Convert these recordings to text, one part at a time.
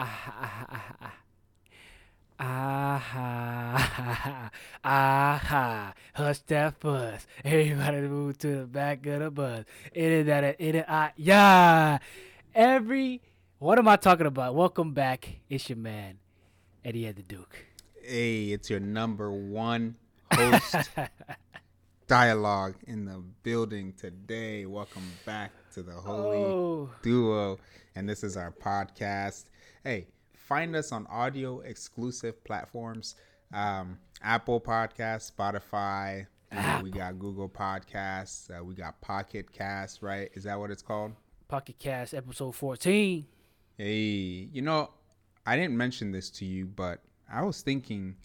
ah, ha. ah, ha. ah, ha. hush that fuss. Everybody move to the back of the bus. It is that, it is, ah, yeah. Every, what am I talking about? Welcome back. It's your man, Eddie at the Duke. Hey, it's your number one host dialogue in the building today. Welcome back to the Holy Oh. Duo. And this is our podcast. Hey, find us on audio exclusive platforms um, Apple Podcasts, Spotify. know, we got Google Podcasts. Uh, we got Pocket Cast, right? Is that what it's called? Pocket Cast episode 14. Hey, you know, I didn't mention this to you, but I was thinking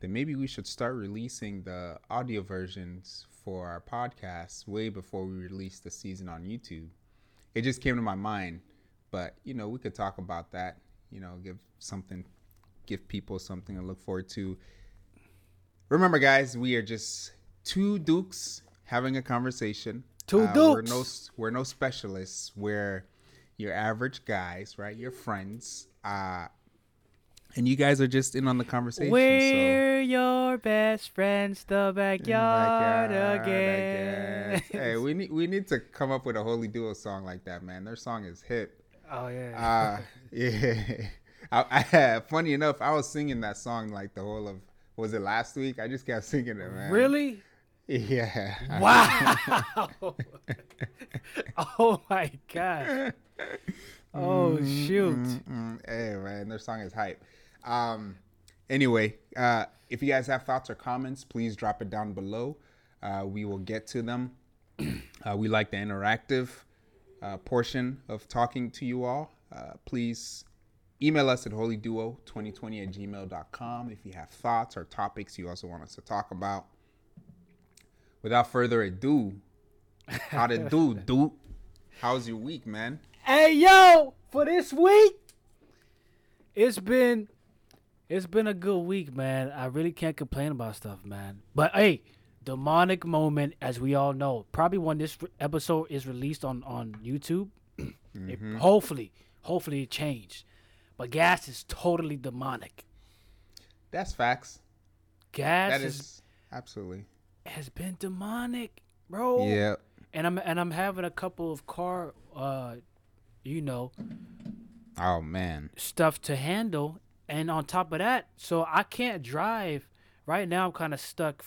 that maybe we should start releasing the audio versions for our podcasts way before we release the season on YouTube. It just came to my mind, but you know, we could talk about that. You know, give something, give people something to look forward to. Remember, guys, we are just two dukes having a conversation. Two Uh, We're dukes. no, we're no specialists. We're your average guys, right? Your friends. Uh, and you guys are just in on the conversation. We're your best friends, the In the backyard, backyard, again. hey, we need we need to come up with a holy duo song like that, man. Their song is hit. Oh yeah. Uh, yeah. I, I, funny enough, I was singing that song like the whole of was it last week? I just kept singing it, man. really? Yeah. Wow. oh my god. Oh shoot. Mm, hey man, their song is hype. Um, anyway, uh, if you guys have thoughts or comments, please drop it down below. Uh, we will get to them. Uh, we like the interactive uh, portion of talking to you all. Uh, please email us at holyduo2020 at gmail.com if you have thoughts or topics you also want us to talk about. Without further ado, how to do, dude? How's your week, man? Hey yo, for this week, it's been it's been a good week, man. I really can't complain about stuff, man. But hey, demonic moment, as we all know, probably when this episode is released on on YouTube, it, hopefully, hopefully it changed. But gas is totally demonic. That's facts. Gas That is, is absolutely. has been demonic, bro. Yeah. And I'm and I'm having a couple of car, uh, you know, Oh man. stuff to handle and on top of that so i can't drive right now i'm kind of stuck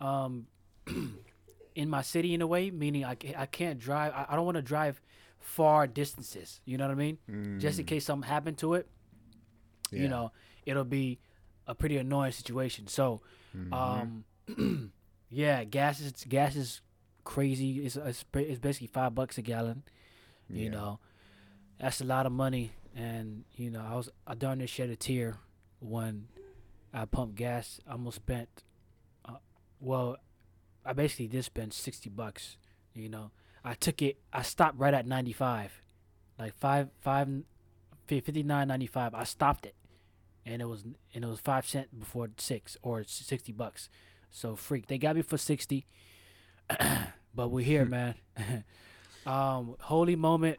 um in my city in a way meaning i, I can't drive i, I don't want to drive far distances you know what i mean? Just in case something happened to it Yeah. you know it'll be a pretty annoying situation. So um yeah gas is gas is crazy. It's, it's, it's basically five bucks a gallon you Yeah. know? That's a lot of money. And you know i was i darn near shed a tear when i pumped gas. I almost spent well i basically did spend 60 bucks you know. I took it i stopped right at 95 like 5 5 fi- 59.95 i stopped it. And it was and it was 5 cent before 6 or 60 bucks. So freak they got me for 60 but we're here man. Um holy moment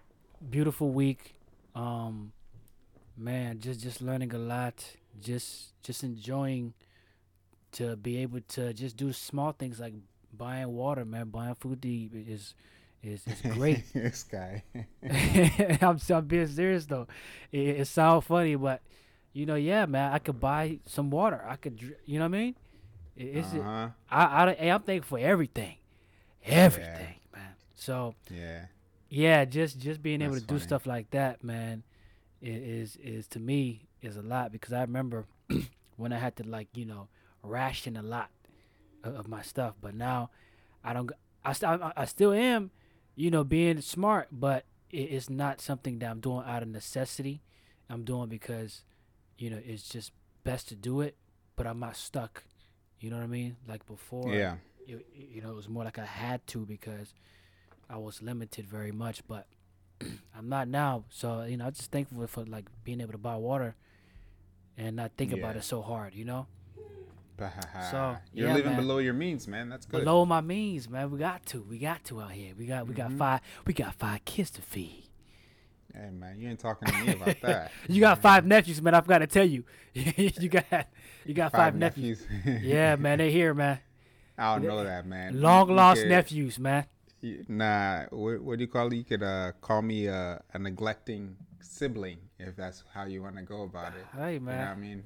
beautiful week. Um man just just learning a lot just just enjoying to be able to just do small things like buying water man. Buying food to eat is is, is great. This guy. I'm, I'm being serious though. It, it sounds funny but you know yeah man i could buy some water. I could you know what i mean? It- it's uh-huh. I, I I'm thankful for everything. Everything man. So Yeah. yeah, just just being able That's to do stuff like that, man, is is to me is a lot because I remember when I had to like you know ration a lot of, of my stuff, but now I don't. I st- I, still am, you know, being smart, but it, it's not something that I'm doing out of necessity. I'm doing because, you know, it's just best to do it, but I'm not stuck. You know what I mean? Like before, Yeah. you, you know, it was more like I had to because I was limited very much, but I'm not now. So, you know, I'm just thankful for like being able to buy water and not think about it so hard, you know? So, you're yeah, living man. below your means, man. That's good. Below my means, man. We got to. We got to out here. We got we got Mhm. five we got five kids to feed. Hey man, you ain't talking to me about that. you got five nephews, man. I've got to tell you. you got you got five, nephews. yeah, man. They here, man. I don't know that, man. Long lost could- nephews, man. Nah, what, what do you call it? You could uh, call me uh, a neglecting sibling if that's how you want to go about it. Hey, man, You know what I mean?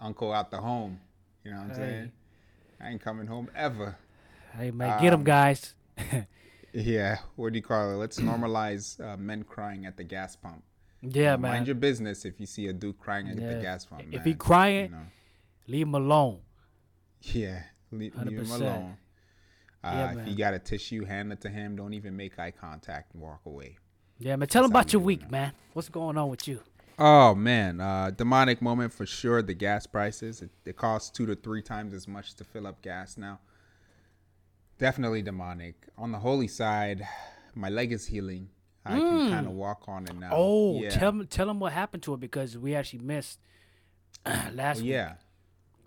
Uncle out the home. You know what I'm Hey. saying? I ain't coming home ever. Hey, man. Get them Um, guys. Yeah, what do you call it? Let's normalize uh, men crying at the gas pump. yeah, man. Mind your business if you see a dude crying at Yeah. the gas pump. If man. he crying, you know. leave him alone. Yeah, leave, leave him alone. Uh, Yeah, if you got a tissue, hand it to him. Don't even make eye contact and walk away. Yeah, man. Tell That's how about your week, it. man. What's going on with you? Oh man, uh, demonic moment for sure. The gas prices it, it costs two to three times as much to fill up gas now. Definitely demonic. On the holy side, my leg is healing. I can kind of walk on it now. Mm. Oh, yeah. tell them tell them what happened to it because we actually missed last week. yeah.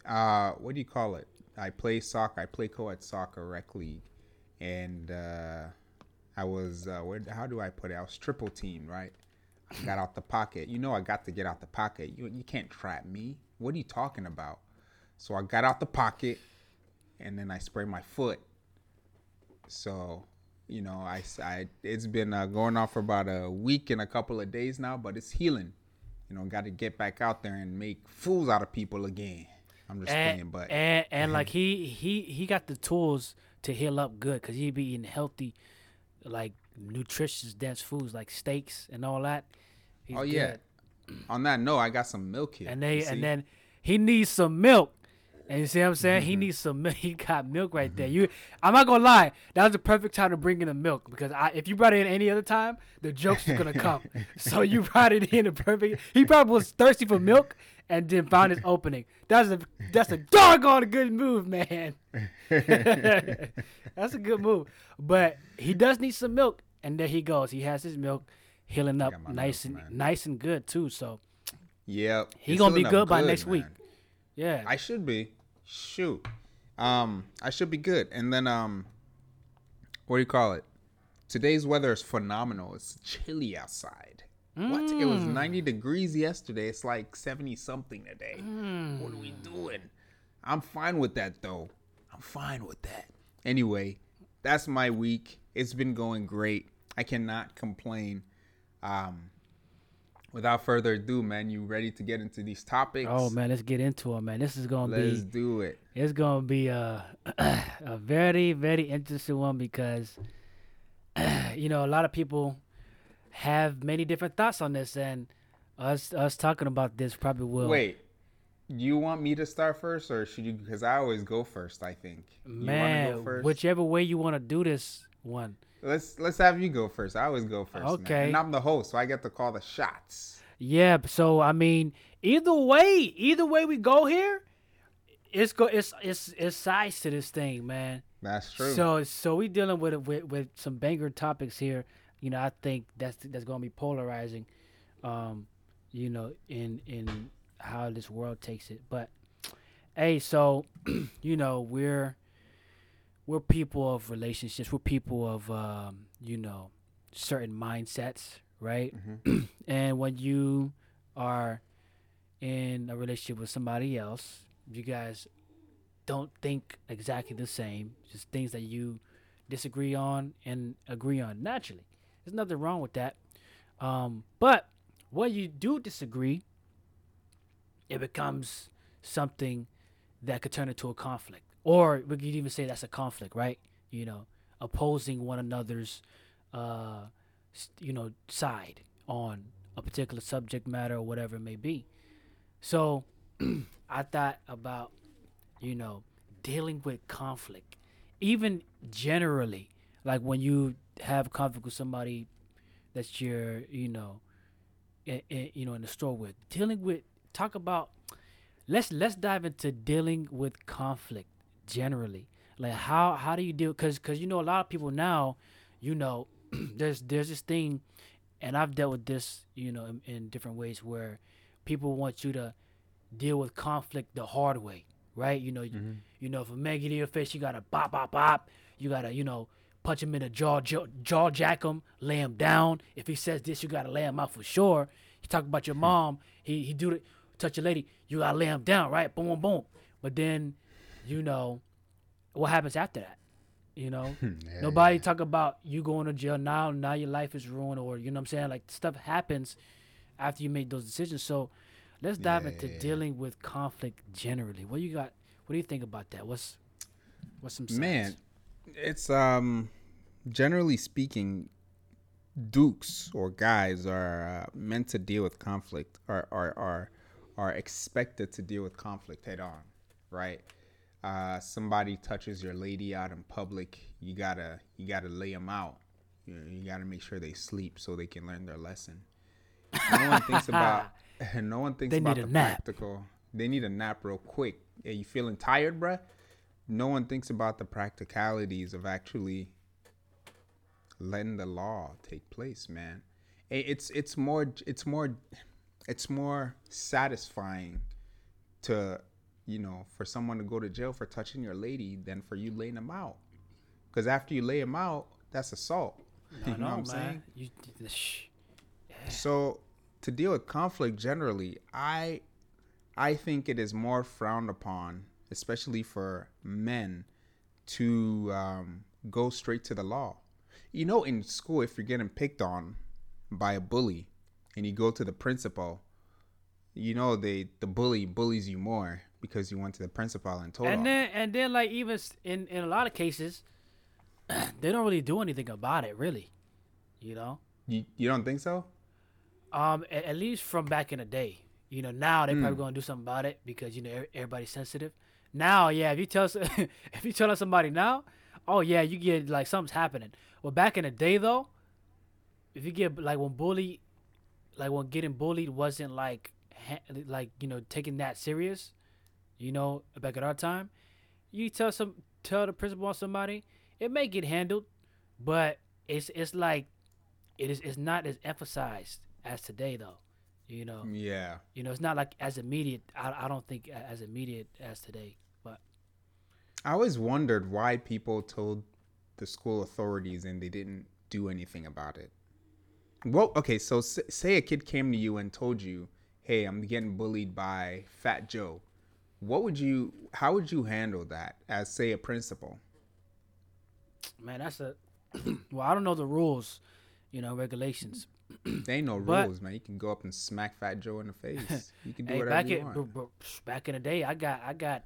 Uh, what do you call it? I play soccer. I play co-ed soccer rec league, and uh, I was uh, where? How do I put it? I was triple team, right? Got out the pocket. You know, I got to get out the pocket. You you can't trap me. What are you talking about? So I got out the pocket, and then I sprayed my foot. So, you know, I, I it's been uh, going on for about a week and a couple of days now, but it's healing. You know, got to get back out there and make fools out of people again. I'm just playing, and, but and and like he he he got the tools to heal up good because he be eating healthy, like nutritious, dense foods like steaks and all that. He's oh yeah. good. On that note, I got some milk here. and they and then he needs some milk. And you see what I'm saying? Mm-hmm. He needs some milk. He got milk right there. You, I'm not gonna lie. That was the perfect time to bring in the milk because I, if you brought it in any other time, the jokes was gonna come. so you brought it in the perfect. He probably was thirsty for milk and then found his opening. That's a that's a doggone good move, man. that's a good move. But he does need some milk, and there he goes. He has his milk healing up nice milk, and man. nice and good too. So Yep. he gonna be up good by next week. yeah. I should be. Shoot. Um, I should be good. And then um what do you call it? Today's weather is phenomenal. It's chilly outside. What? It was Mm. 90 degrees yesterday. It's like 70 something today. Mm. What are we doing? I'm fine with that though. I'm fine with that. Anyway, that's my week. It's been going great. I cannot complain. Um without further ado, man, you ready to get into these topics? Oh man, let's get into it, man. This is gonna Let's be do it. it's gonna be a a very very interesting one because you know a lot of people have many different thoughts on this, and us us talking about this probably will. Wait, you want me to start first, or should you? Because I always go first. I think. You man, go first? whichever way you want to do this one. Let's let's have you go first. I always go first. man. Okay. And I'm the host, so I get to call the shots. Yeah, so I mean, either way, either way we go here, it's go it's it's it's size to this thing, man. That's true. So so we dealing with with with some banger topics here. You know, I think that's that's gonna be polarizing. Um, you know, in in how this world takes it. But hey, so you know, we're we're people of relationships. We're people of um, you know, certain mindsets, right? and when you are in a relationship with somebody else, you guys don't think exactly the same. Just things that you disagree on and agree on naturally. There's nothing wrong with that. Um, but when you do disagree, it becomes something that could turn into a conflict. Or we could even say that's a conflict, right? You know, opposing one another's, uh, you know, side on a particular subject matter or whatever it may be. So I thought about, you know, dealing with conflict, even generally, like when you have conflict with somebody that you're, you know, i i you know, in the store with, dealing with, talk about, let's let's dive into dealing with conflict generally. Like how how do you deal? Because because you know a lot of people now, you know, there's there's this thing, and I've dealt with this, you know, in, in different ways where people want you to deal with conflict the hard way, right? You know, you, you know, if a man get in your face, you gotta bop bop bop. You gotta, you know, punch him in the jaw, jaw, jaw jack him, lay him down. If he says this, you gotta lay him out for sure. He talk about your hmm. mom. He he do it. Touch a lady, you gotta lay him down, right? Boom, boom. But then, you know, what happens after that? You know, Yeah, nobody yeah. talk about you going to jail now. Now your life is ruined, or you know what I'm saying? Like stuff happens after you make those decisions. So let's dive Yeah, into dealing with conflict generally. What you got? What do you think about that? What's what's some? Man, it's um generally speaking, dukes or guys are uh, meant to deal with conflict, are are are are expected to deal with conflict head on, right? Uh, somebody touches your lady out in public, you gotta you gotta lay them out. You, know, you gotta make sure they sleep so they can learn their lesson. No one thinks about no one thinks They about need a the nap. practical. They need a nap real quick. Hey, you feeling tired, bruh? No one thinks about the practicalities of actually letting the law take place man. It's it's more it's more it's more satisfying to you know for someone to go to jail for touching your lady than for you laying them out. Because after you lay them out that's assault. I you know what i'm saying? You, shh. so to deal with conflict generally, I I think it is more frowned upon, especially for men, to um, go straight to the law. You know, in school, if you're getting picked on by a bully, and you go to the principal, you know they the bully bullies you more because you went to the principal and told and him. then and then like even in in a lot of cases, they don't really do anything about it. Really, you know. You you don't think so? Um, at, at least from back in the day. You know, now they Hmm. probably gonna do something about it because you know everybody's sensitive. Now, yeah, if you tell if you tell somebody now, oh yeah, you get like something's happening. Well, back in the day though, if you get like when bully, like when getting bullied wasn't like ha- like you know taking that serious, you know, back at our time, you tell some tell the principal on somebody, it may get handled, but it's it's like it is it's not as emphasized as today though. You know, Yeah. you know, it's not like as immediate. I, I don't think as immediate as today. I always wondered why people told the school authorities and they didn't do anything about it. Well, okay, so s- say a kid came to you and told you, "Hey, I'm getting bullied by Fat Joe." What would you how would you handle that as say a principal? man, that's a well. I don't know the rules, you know, regulations. they ain't no But- rules, man. You can go up and smack Fat Joe in the face. You can do Hey, whatever back you in want. back in the day, I got I got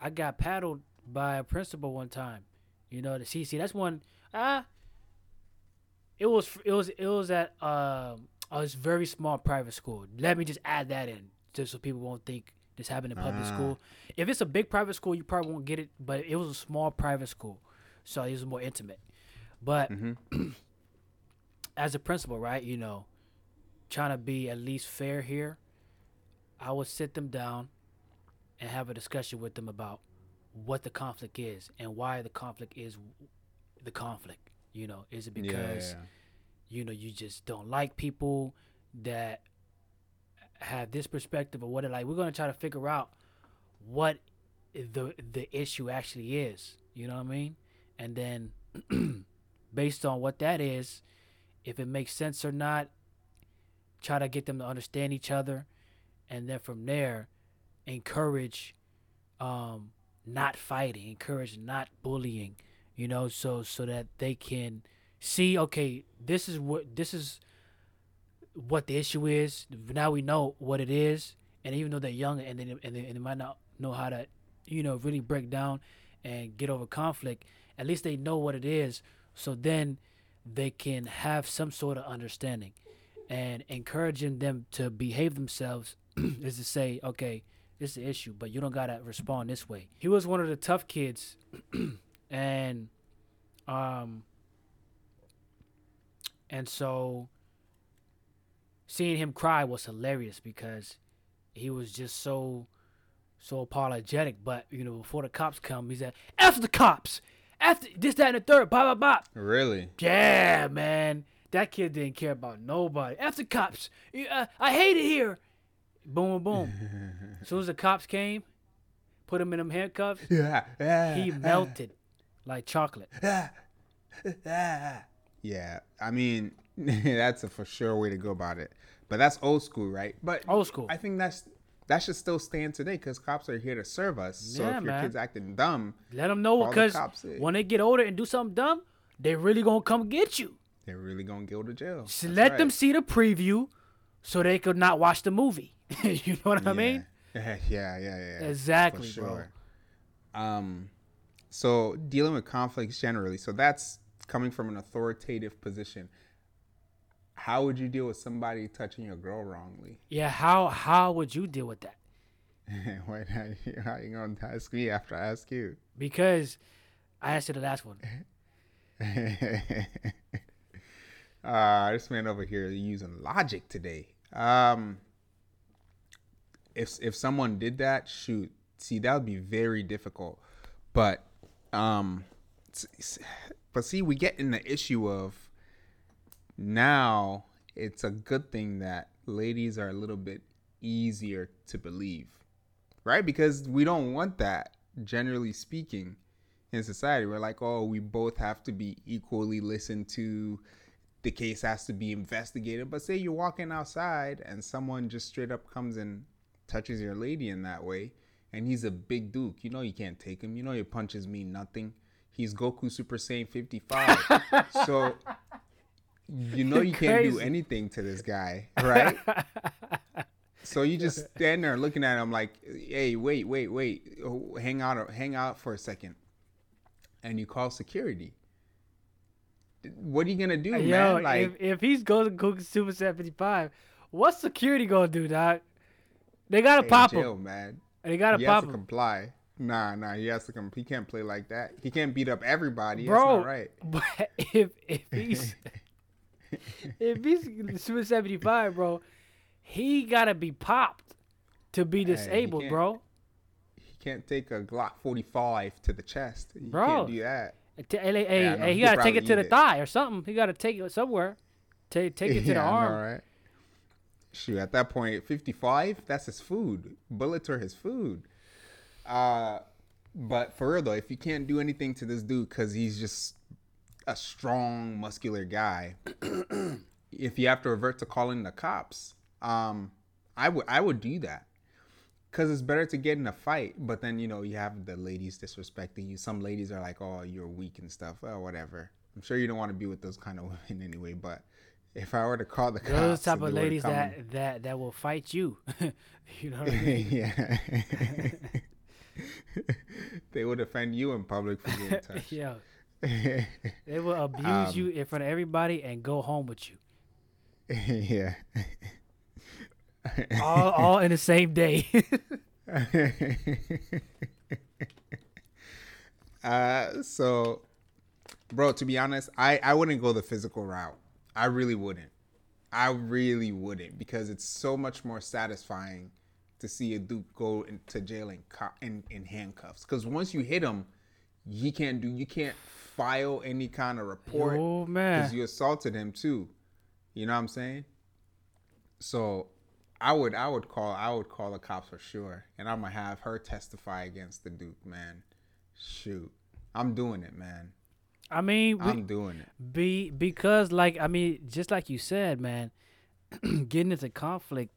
I got paddled by a principal one time. You know, the CC. That's one. Ah, it was it was it was at um a very small private school. Let me just add that in, just so people won't think this happened in public Ah. school. If it's a big private school, you probably won't get it. But it was a small private school, so it was more intimate. But Mhm. as a principal, right? You know, trying to be at least fair here, I would sit them down and have a discussion with them about what the conflict is and why the conflict is the conflict. You know, is it because yeah. you know you just don't like people that have this perspective or what it like? We're gonna try to figure out what the the issue actually is. You know what I mean? And then based on what that is, if it makes sense or not, try to get them to understand each other, and then from there, encourage um, not fighting, encourage not bullying. You know, so so that they can see, okay, this is what this is what the issue is. Now we know what it is, and even though they're young and they and they, and they might not know how to, you know, really break down and get over conflict, at least they know what it is. So then they can have some sort of understanding, and encouraging them to behave themselves is to say, okay, this is the issue, but you don't gotta respond this way. He was one of the tough kids, and um, and so seeing him cry was hilarious because he was just so so apologetic. But you know, before the cops come, he said, "After the cops, after this, that, and the third, blah blah blah." Really? Yeah, man, that kid didn't care about nobody. After the cops, uh, I hate it here. Boom, boom. as soon as the cops came, put him in them handcuffs. Yeah. yeah He melted like chocolate. yeah, yeah, I mean that's a for sure way to go about it. But that's old school, right? But Old school. I think that's that should still stand today because cops are here to serve us. So Yeah, if your man. kid's acting dumb, Let them know the because cops when they get older and do something dumb, they really gonna come get you. they're really gonna go to jail. That's let them see the preview, so they could not watch the movie. you know what I mean? Yeah, yeah, yeah, yeah. Exactly, for bro. Um, so dealing with conflicts generally. So that's coming from an authoritative position. How would you deal with somebody touching your girl wrongly? Yeah. How how would you deal with that? Why not? How you gonna ask me after I ask you? Because I asked you the last one. uh, this man over here using logic today. Um, if if someone did that, shoot, see that would be very difficult. But um, but see, we get in the issue of now. It's a good thing that ladies are a little bit easier to believe, right? Because we don't want that. Generally speaking, in society, we're like, oh, we both have to be equally listened to. The case has to be investigated. But say you're walking outside and someone just straight up comes and touches your lady in that way, and he's a big duke. You know you can't take him. You know your punches mean nothing. He's Goku Super Saiyan 55. so you know you can't do anything to this guy, right? So you just stand there looking at him like, "Hey, wait, wait, wait, Oh, hang out, hang out for a second. and you call security. What are you gonna do, Yo, man? Like, if, if he's going to Super 75, what's security gonna do, dog? They gotta hey, pop jail, him. man. They gotta he has to him. comply. Nah, nah, he has to come. He can't play like that. He can't beat up everybody. Bro, That's not right. But if if he's if he's Super 75, bro, he gotta be popped to be disabled, can't- bro. He can't take a Glock 45 to the chest. He Bro. can't do that. T- hey, hey, Yeah, hey, he he gotta take it to the it. thigh or something. He gotta take it somewhere. Take take it to the Yeah, know, arm. right? Shoot, at that point, 55, that's his food. Bullets are his food. Uh, but for real though, if you can't do anything to this dude because he's just a strong, muscular guy, if you have to revert to calling the cops, um, I would I would do that. Cause it's better to get in a fight, but then you know you have the ladies disrespecting you. Some ladies are like, "Oh, you're weak and stuff." Well, whatever. I'm sure you don't want to be with those kind of women anyway. But if I were to call the cops, Those type of they were to ladies that, that that will fight you. you know what I mean? yeah, they would offend you in public for getting touched. yeah. They will abuse Um, you in front of everybody and go home with you. yeah. All all in the same day. uh, so, bro, to be honest, I I wouldn't go the physical route. I really wouldn't. I really wouldn't because it's so much more satisfying to see a Duke go into jail in in, in handcuffs. Because once you hit him, he can't do. You can't file any kind of report oh because man. you assaulted him too. You know what I'm saying? So I would I would call I would call the cops for sure, and I'm gonna have her testify against the Duke, man. Shoot, I'm doing it, man. I mean, we, I'm doing it. be because like I mean, just like you said, man, getting into conflict,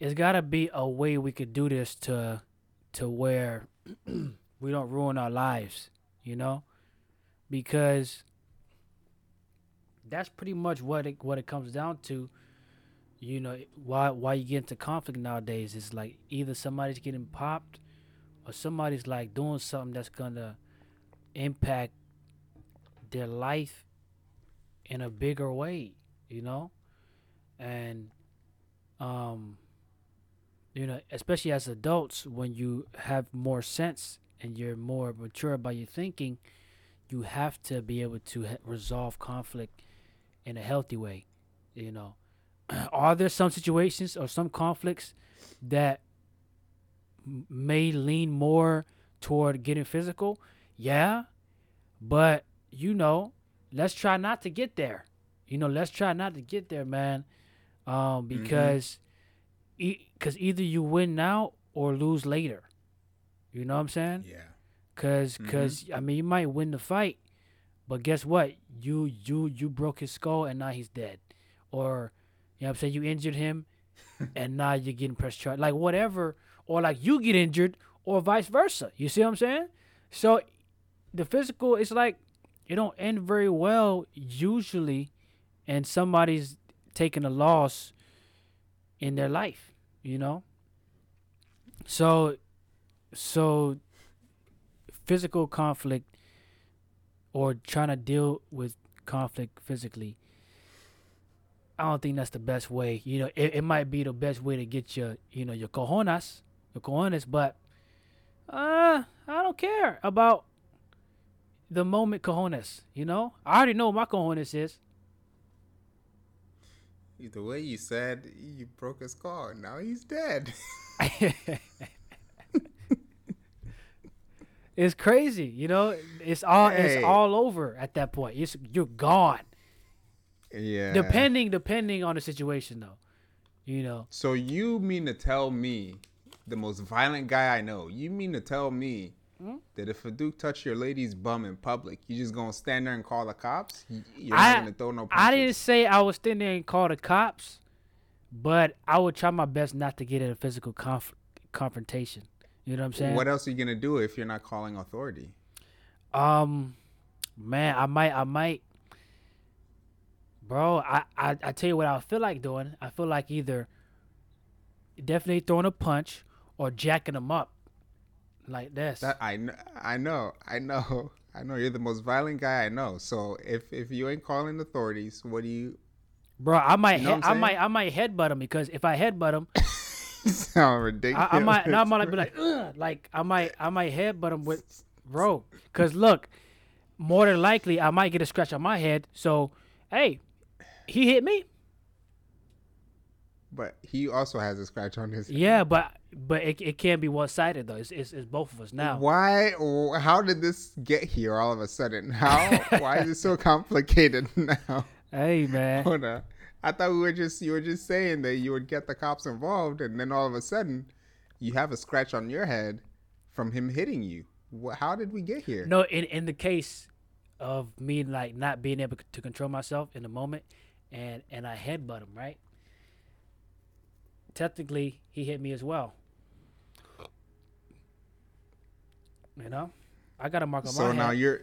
it's gotta be a way we could do this to to where we don't ruin our lives, you know? Because that's pretty much what it what it comes down to. You know, why why you get into conflict nowadays is like either somebody's getting popped or somebody's like doing something that's gonna impact their life in a bigger way, you know? And um you know, especially as adults when you have more sense and you're more mature about your thinking, you have to be able to ha- resolve conflict in a healthy way, you know. Are there some situations or some conflicts that m- may lean more toward getting physical? Yeah, but you know, let's try not to get there. You know, let's try not to get there, man. Um, because, because either you win now or lose later. You know what I'm saying? Yeah. Cause, Mhm. cause I mean, you might win the fight, But guess what? You you you broke his skull and now he's dead. Or you know what I'm saying, you injured him and now you're getting press charge. Like whatever. Or like you get injured or vice versa. You see what I'm saying? So the physical it's like it don't end very well usually and somebody's taking a loss in their life, you know? So so physical conflict or trying to deal with conflict physically I don't think that's the best way. You know, it, it might be the best way to get your, you know, your cojones, your cojones, but uh, I don't care about the moment cojones. You know, I already know what my cojones is. The way you said you broke his car, now he's dead. it's crazy, you know. It's all Hey. it's all over at that point. It's you're gone. yeah. Depending depending on the situation though. You know. So you mean to tell me, the most violent guy I know, you mean to tell me Hmm? that if a dude touch your lady's bum in public, you just gonna stand there and call the cops? You- You're I- not gonna throw no punches. I didn't say I was standing there and call the cops, but I would try my best not to get in a physical conf- confrontation. You know what I'm saying? What else are you gonna do if you're not calling authority? Um, man, I might, I might, bro. I, I, I tell you what I feel like doing. I feel like either definitely throwing a punch or jacking them up, like this. That I know, I know, I know, I know. You're the most violent guy I know. So if if you ain't calling authorities, what do you bro, I might, You know he- I might? I might headbutt him because if I headbutt him, sound ridiculous? I, I might, I might be like, Ugh, like I might, I might headbutt him with, bro. Cause look, more than likely I might get a scratch on my head. So, hey, he hit me. But he also has a scratch on his. Head. Yeah, but but it, it can't be one sided though. It's, it's it's both of us now. Why? How did this get here all of a sudden? How? Why is it so complicated now? Hey man, Hold on. I thought we were just you were just saying that you would get the cops involved, and then all of a sudden, you have a scratch on your head from him hitting you. How did we get here? no. In in the case of me like not being able to control myself in the moment, and and I headbutt him right. Technically, he hit me as well. You know, I got a mark on so my now head. you're.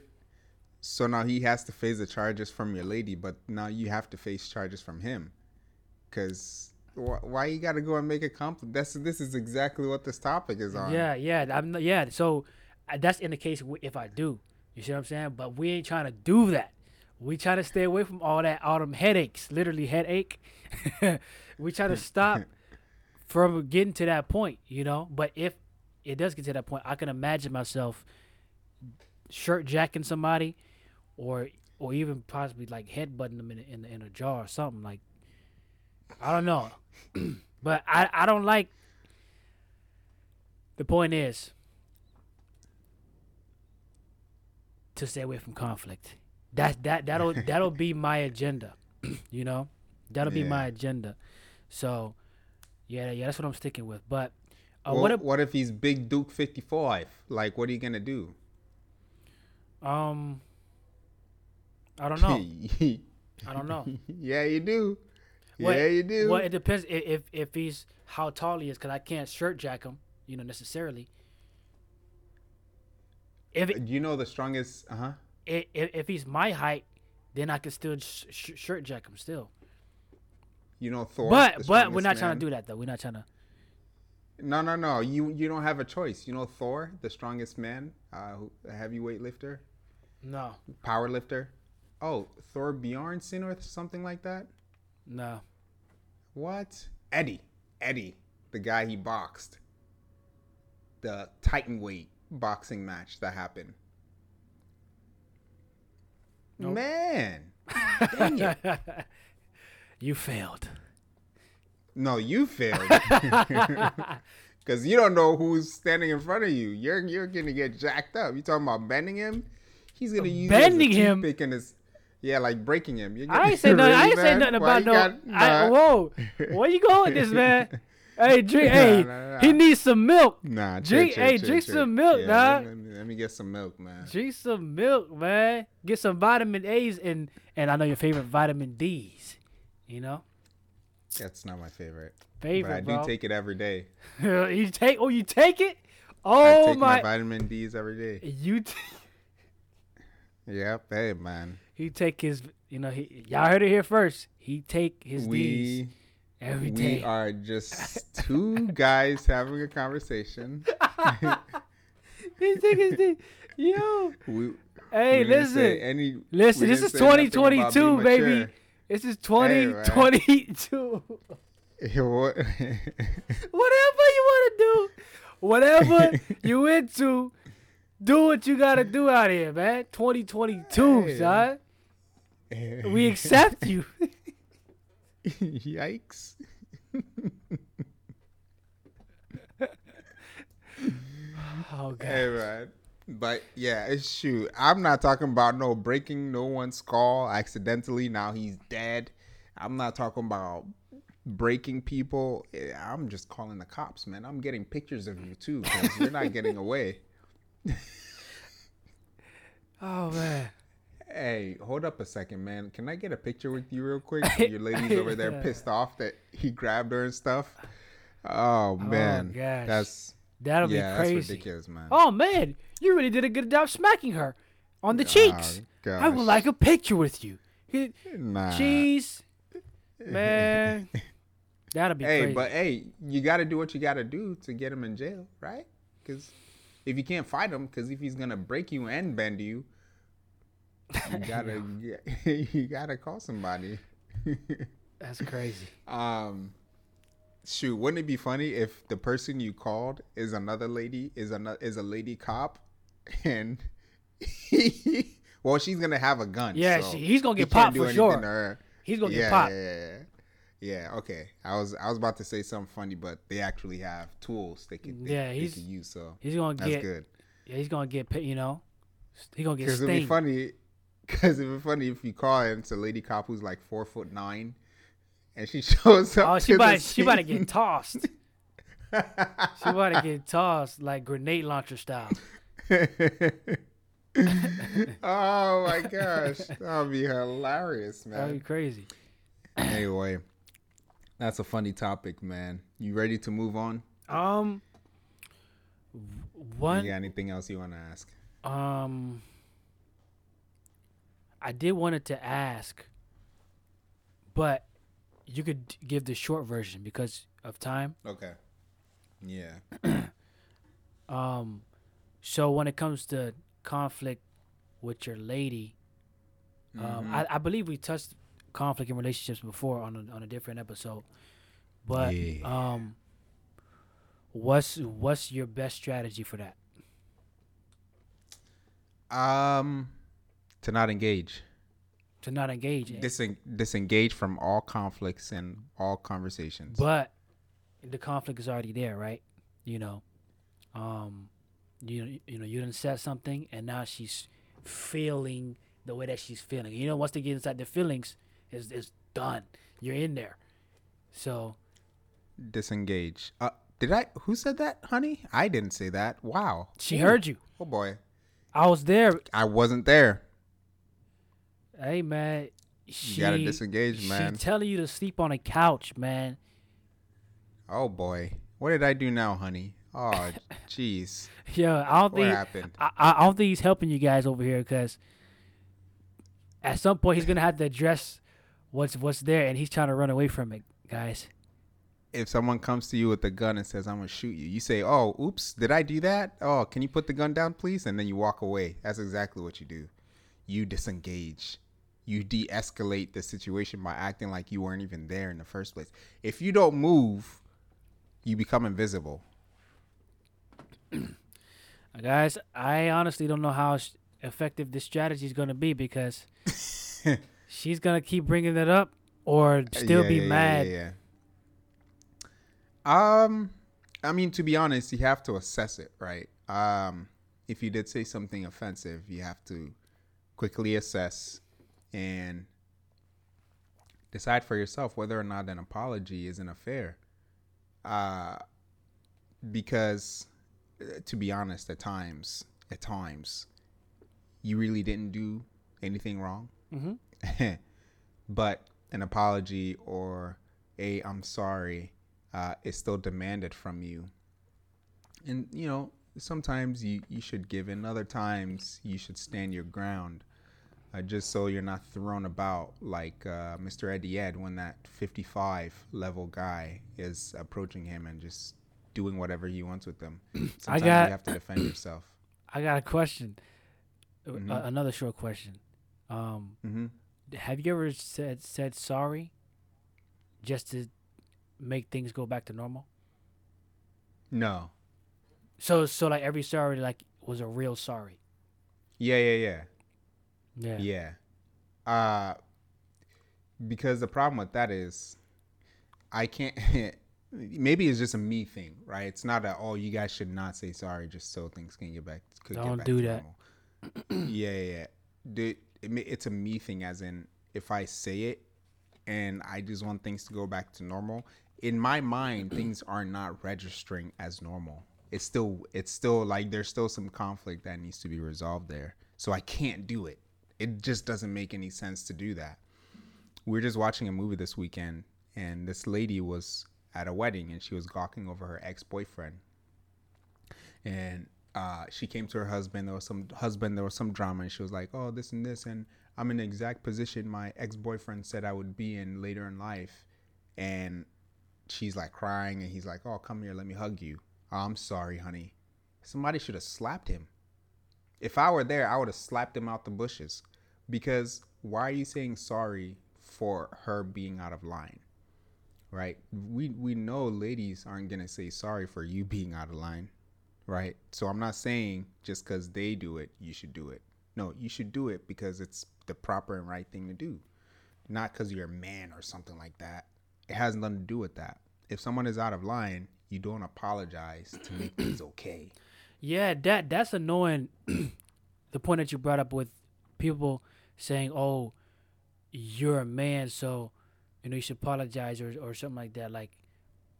So now he has to face the charges from your lady, but now you have to face charges from him, because wh- why you got to go and make a complex? That's this is exactly what this topic is on. Yeah, yeah, I'm yeah. So uh, that's in the case if I do. You see what I'm saying? But we ain't trying to do that. We try to stay away from all that, all them headaches, literally headache. we try to stop from getting to that point, you know. But if it does get to that point, I can imagine myself shirt jacking somebody, or or even possibly like headbutting them in a, in, a, in a jaw or something like. I don't know, but I I don't like. The point is to stay away from conflict. That that that'll that'll be my agenda. you know, that'll be my agenda. So, yeah, yeah, that's what I'm sticking with. But uh, Well, what what, if if he's Big Duke 55? Like, what are you gonna do? um, I don't know. I don't know. yeah, you do. Well, yeah, you do. Well, it depends if if, if he's how tall he is, because I can't shirt jack him, you know, necessarily. If it, you know the strongest? Uh huh. if, if he's my height, then I can still sh- sh- shirt jack him still. You know Thor. but but we're not trying to do that though. We're not trying to. No, no, no. You you don't have a choice. You know Thor, the strongest man, uh, heavyweight lifter, No, power lifter. Oh, Thor Bjornsson or something like that. no. What? Eddie. Eddie, the guy he boxed. The Titan weight boxing match that happened. Nope. Man. Dang it. you failed. No, you failed. Because you don't know who's standing in front of you. You're you're gonna get jacked up. You talking about bending him? He's gonna use Bending it as a him? his, yeah, like breaking him. I say nothing. I ain't say nothing Why about no. got- I, whoa, where you going with this, man? Hey, drink. Nah, hey, nah, nah. he needs some milk. Nah, Drink- chill, hey, chill, drink chill. some milk, yeah, dog. Let, me, let me get some milk, man. Drink some milk, man. Get some vitamin A's and and I know your favorite vitamin D's. You know, That's not my favorite. favorite, but I bro. do take it every day. you take. Oh, you take it. Oh I take my, my. vitamin D's every day. you. T- Yep, hey man. he take his. You know, he. Y'all heard it here first. He take his D's We every we day. are just two guys having a conversation. he take his D's. Yo. We, Hey, we listen. any, Listen, this is say nothing about 2022, being baby. This is Hey, 2022. What- Whatever you want to do, whatever you into, do what you got to do out here, man. 2022, Hey. son. We accept you. Yikes. Oh, God. Hey man. But yeah, it's shoot. I'm not talking about no breaking no one's skull accidentally. Now he's dead. I'm not talking about breaking people. I'm just calling the cops, man. I'm getting pictures of you too, because you're not getting away. Oh, man. Hey, hold up a second, man. Can I get a picture with you real quick? Your lady's over there pissed off that he grabbed her and stuff. Oh, oh man, gosh. that's That'll yeah, be that's crazy. ridiculous, man. Oh, man. You really did a good job smacking her on the cheeks. Oh, I would like a picture with you. Nah. Cheese. Man. That'll be Hey, crazy. but hey, you got to do what you got to do to get him in jail, right? Because if you can't fight him, because if he's gonna break you and bend you, you gotta you gotta call somebody. That's crazy. um, shoot, wouldn't it be funny if the person you called is another lady, is another is a lady cop, and he, well, she's gonna have a gun. Yeah, so she- he's gonna get can't popped for sure. He's gonna yeah, get popped. Yeah, yeah, yeah. Okay. I was I was about to say something funny, but they actually have tools they can they, Yeah, they he's- can use. So He's gonna get that's get. good. Yeah, he's gonna get. You know, he's gonna get Because it'd be funny. Because it'd be funny if you call and it's a lady cop who's like four foot nine, and she shows up. Oh, she about she about to get tossed. She about to get tossed like grenade launcher style. oh my gosh, that'd be hilarious, man. That'd be crazy. Anyway, that's a funny topic, man. You ready to move on? Um, You one. got anything else you want to ask? Um, I did wanted to ask, but you could give the short version because of time. Okay. Yeah. Um, so when it comes to conflict with your lady, um, Mhm. I, I believe we touched conflict in relationships before on a, on a different episode. But Yeah. um, what's what's your best strategy for that? Um, to not engage, To not engage, in? Disen- disengage from all conflicts and all conversations. but the conflict is already there, right? You know, um, you you know you didn't said something, and now she's feeling the way that she's feeling. You know, once they get inside the feelings, is is done. You're in there. So disengage. Uh, did I? Who said that, honey? I didn't say that. Wow. she Ooh. heard you. Oh boy, I was there. I wasn't there. Hey man, she You gotta disengage, man. She telling you to sleep on a couch, man. Oh boy, what did I do now, honey? Oh, jeez. yeah, I don't What think happened? I, I I don't think he's helping you guys over here because at some point he's gonna have to address what's what's there, and he's trying to run away from it, guys. If someone comes to you with a gun and says, "I'm gonna shoot you," you say, "Oh, oops, did I do that? Oh, can you put the gun down, please?" And then you walk away. That's exactly what you do. You disengage. You de-escalate the situation by acting like you weren't even there in the first place. If you don't move, you become invisible. Guys, I honestly don't know how effective this strategy is gonna be because she's gonna keep bringing it up or still Yeah, be yeah, mad. Yeah. Um, I mean, to be honest, you have to assess it, right? Um, if you did say something offensive, you have to quickly assess and decide for yourself whether or not an apology is an affair. uh, because uh, to be honest, at times, at times, you really didn't do anything wrong. Mm-hmm. but an apology or a I'm sorry uh, is still demanded from you. And you know, sometimes you, you should give in, other times you should stand your ground. Uh, just so you're not thrown about like uh, Mr. Eddie Ed when that 55 level guy is approaching him and just doing whatever he wants with them. Sometimes got- you have to defend yourself. I got a question. Uh, Mhm. another short question. Um, hmm have you ever said said sorry just to make things go back to normal? No. So so like every sorry like was a real sorry. Yeah, yeah, yeah. Yeah. Yeah. Uh because the problem with that is I can't maybe it's just a me thing, right? It's not at all you guys should not say sorry just so things can get back could get Don't back do to that. normal. yeah, yeah, yeah. Dude, it, it's a me thing as in if I say it and I just want things to go back to normal, in my mind things are not registering as normal. It's still it's still like there's still some conflict that needs to be resolved there. So I can't do it. It just doesn't make any sense to do that. We were just watching a movie this weekend and this lady was at a wedding and she was gawking over her ex-boyfriend. And uh, she came to her husband. There was some husband. There was some drama, and she was like, "Oh, this and this, and I'm in the exact position my ex-boyfriend said I would be in later in life." And she's like crying, and he's like, "Oh, come here, let me hug you." "Oh, I'm sorry, honey. Somebody should have slapped him. If I were there, I would have slapped him out the bushes. Because why are you saying sorry for her being out of line? Right? We we know ladies aren't gonna say sorry for you being out of line right? So I'm not saying just because they do it, you should do it. No, you should do it because it's the proper and right thing to do, not because you're a man or something like that. It has nothing to do with that. If someone is out of line, you don't apologize to make things okay. Yeah, that that's annoying. the point that you brought up with people saying, "Oh, you're a man, so you know you should apologize or or something like that, like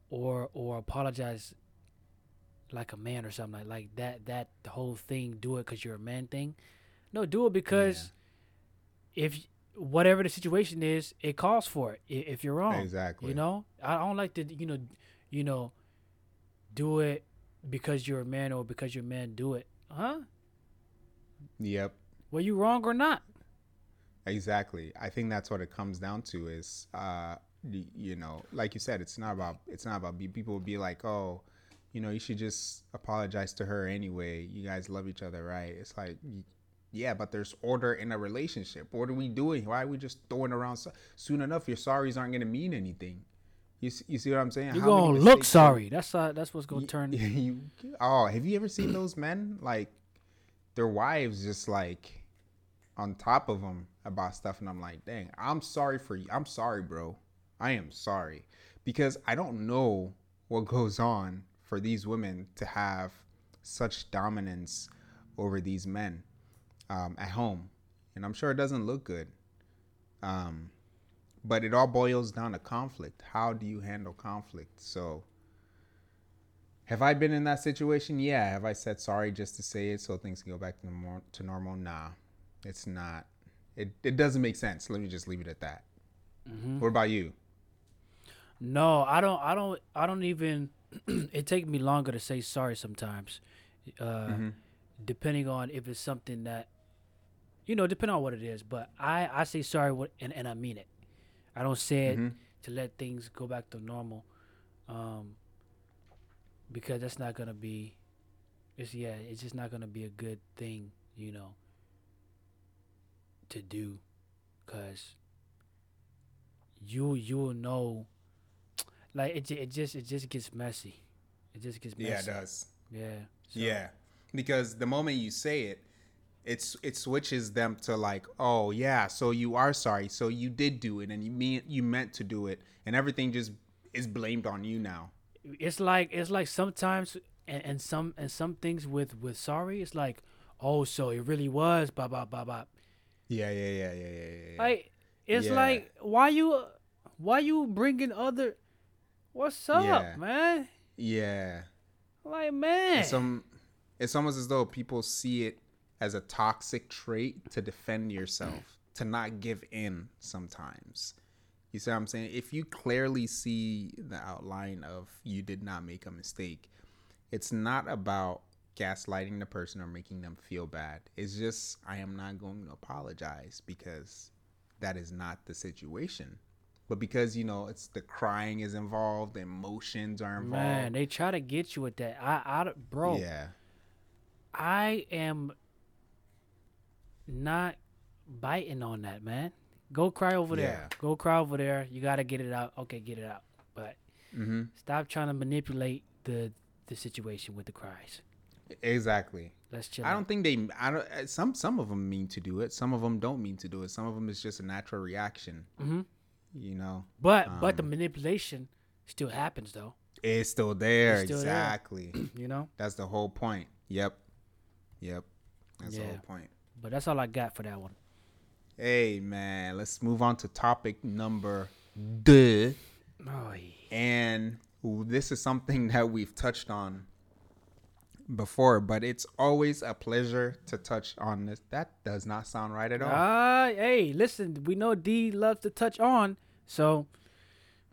or or apologize like a man or something like like that. That the whole thing, do it because you're a man thing. No, do it because if whatever the situation is, it calls for it. If you're wrong, Exactly. You know, I don't like to you know, you know, do it because you're a man or because you're a man. Do it, huh? Yep. Were you wrong or not? Exactly. I think that's what it comes down to is uh you know, like you said, it's not about it's not about people would be like, "Oh, you know, you should just apologize to her anyway. You guys love each other, right?" It's like yeah, but there's order in a relationship. What are we doing? Why are we just throwing around so- soon enough your sorries aren't going to mean anything. You see, you see what I'm saying? You're gonna look sorry. That's uh, that's what's gonna you- turn. you, oh, have you ever seen those men like their wives just like on top of them about stuff, and I'm like, dang, I'm sorry for you. I'm sorry, bro. I am sorry because I don't know what goes on for these women to have such dominance over these men um, at home, and I'm sure it doesn't look good. Um, but it all boils down to conflict. How do you handle conflict? So. Have I been in that situation? Yeah. Have I said sorry just to say it so things can go back to normal? To normal? Nah, it's not. It it doesn't make sense. Let me just leave it at that. Mhm. What about you? No, I don't. I don't. I don't even. it takes me longer to say sorry sometimes, uh, Mhm. depending on if it's something that, you know, depending on what it is. But I I say sorry what and, and I mean it. I don't say it Mhm. to let things go back to normal, um, because that's not gonna be. It's yeah. It's just not gonna be a good thing, you know. To do, cause you you will know like it, it just it just gets messy it just gets messy Yeah, it does. yeah so- Yeah, because the moment you say it, it's it switches them to like, oh yeah, so you are sorry, so you did do it, and you mean you meant to do it, and everything just is blamed on you now. it's like it's like sometimes and, and some and some things with with sorry it's like oh so it really was blah blah blah blah Yeah, yeah, yeah, yeah, yeah, yeah. like it's Yeah. like why you why you bringing other What's up, Yeah. man? Yeah. Like, man. It's some it's almost as though people see it as a toxic trait to defend yourself, to not give in sometimes. You see what I'm saying? If you clearly see the outline of you did not make a mistake, it's not about gaslighting the person or making them feel bad. It's just I am not going to apologize because that is not the situation. But because you know it's the crying is involved, emotions are involved. man, they try to get you with that. I, I, bro, Yeah. I am not biting on that, man. Go cry over there. Yeah. Go cry over there. You gotta get it out. Okay, get it out. But Mm-hmm. stop trying to manipulate the the situation with the cries. Exactly. Let's chill. I out. don't think they. I don't. uh, Some some of them mean to do it. Some of them don't mean to do it. Some of them is just a natural reaction. Mhm. You know, But but the um, manipulation still happens though. it's still there. It's still there. exactly. You know. That's the whole point. Yep. Yep. That's the whole point. But that's all I got for that one. Hey man, let's move on to topic number two. Oh, yeah. And this is something that we've touched on before, but it's always a pleasure to touch on this. That does not sound right at all. Ah, hey, listen, we know D loves to touch on, so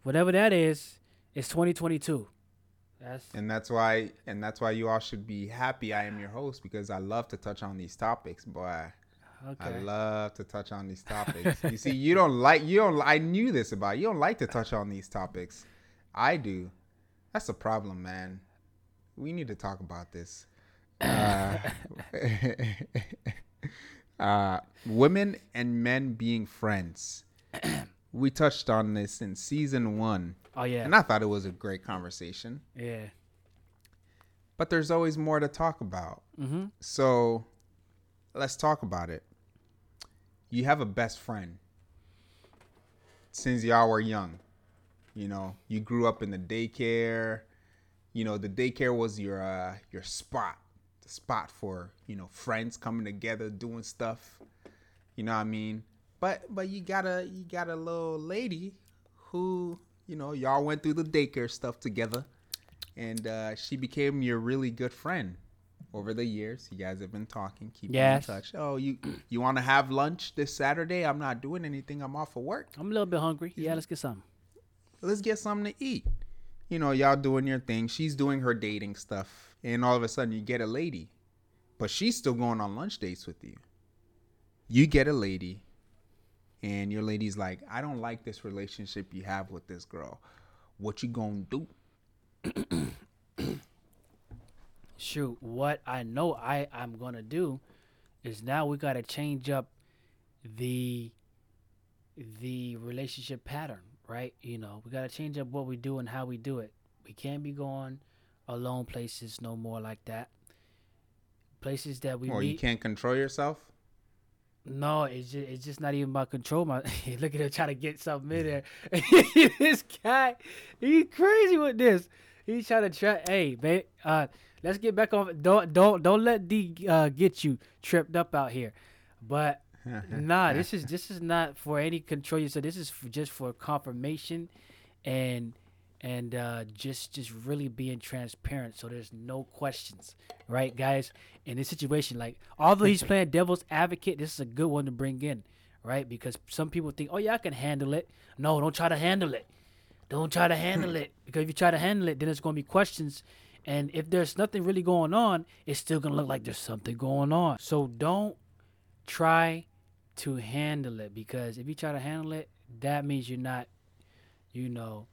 whatever that is, it's 2022. That's and that's why and that's why you all should be happy I am your host because I love to touch on these topics, boy. Okay. I love to touch on these topics. you see, you don't like you don't I knew this about you. You don't like to touch on these topics. I do. That's a problem, man. We need to talk about this. Uh, uh, women and men being friends. we touched on this in season one, oh yeah, and I thought it was a great conversation. yeah. But there's always more to talk about. Mm-hmm. So let's talk about it. You have a best friend since y'all were young. You know, you grew up in the daycare. You know, the daycare was your uh, your spot, the spot for you know friends coming together doing stuff. You know what I mean? But but you got a you got a little lady who you know y'all went through the daycare stuff together, and uh, she became your really good friend over the years. You guys have been talking, keeping Yes. in touch. Oh, you you want to have lunch this Saturday? I'm not doing anything. I'm off of work. I'm a little bit hungry. Yeah, let's get some. Let's get something to eat. You know, y'all doing your thing. She's doing her dating stuff, and all of a sudden you get a lady, but she's still going on lunch dates with you. You get a lady, and your lady's like, "I don't like this relationship you have with this girl. What you gonna do?" Shoot, what I know I I'm gonna do is now we gotta change up the the relationship pattern, right? You know, we gotta change up what we do and how we do it. We can't be going alone places no more like that. Places that we Or meet. you can't control yourself. No, it's just it's just not even about control. My look at him trying to get something in there. this guy, he's crazy with this. He's trying to try. Hey, man, uh, let's get back on. Don't don't don't let D uh, get you tripped up out here. But nah, this is this is not for any control. So this is for, just for confirmation, and and uh, just just really being transparent. So there's no questions, right, guys? In this situation, like although he's playing devil's advocate, this is a good one to bring in, right? Because some people think, oh yeah, I can handle it. No, don't try to handle it. Don't try to handle it because if you try to handle it, then it's going to be questions. And if there's nothing really going on, it's still going to look like there's something going on. So don't try to handle it because if you try to handle it, that means you're not, you know,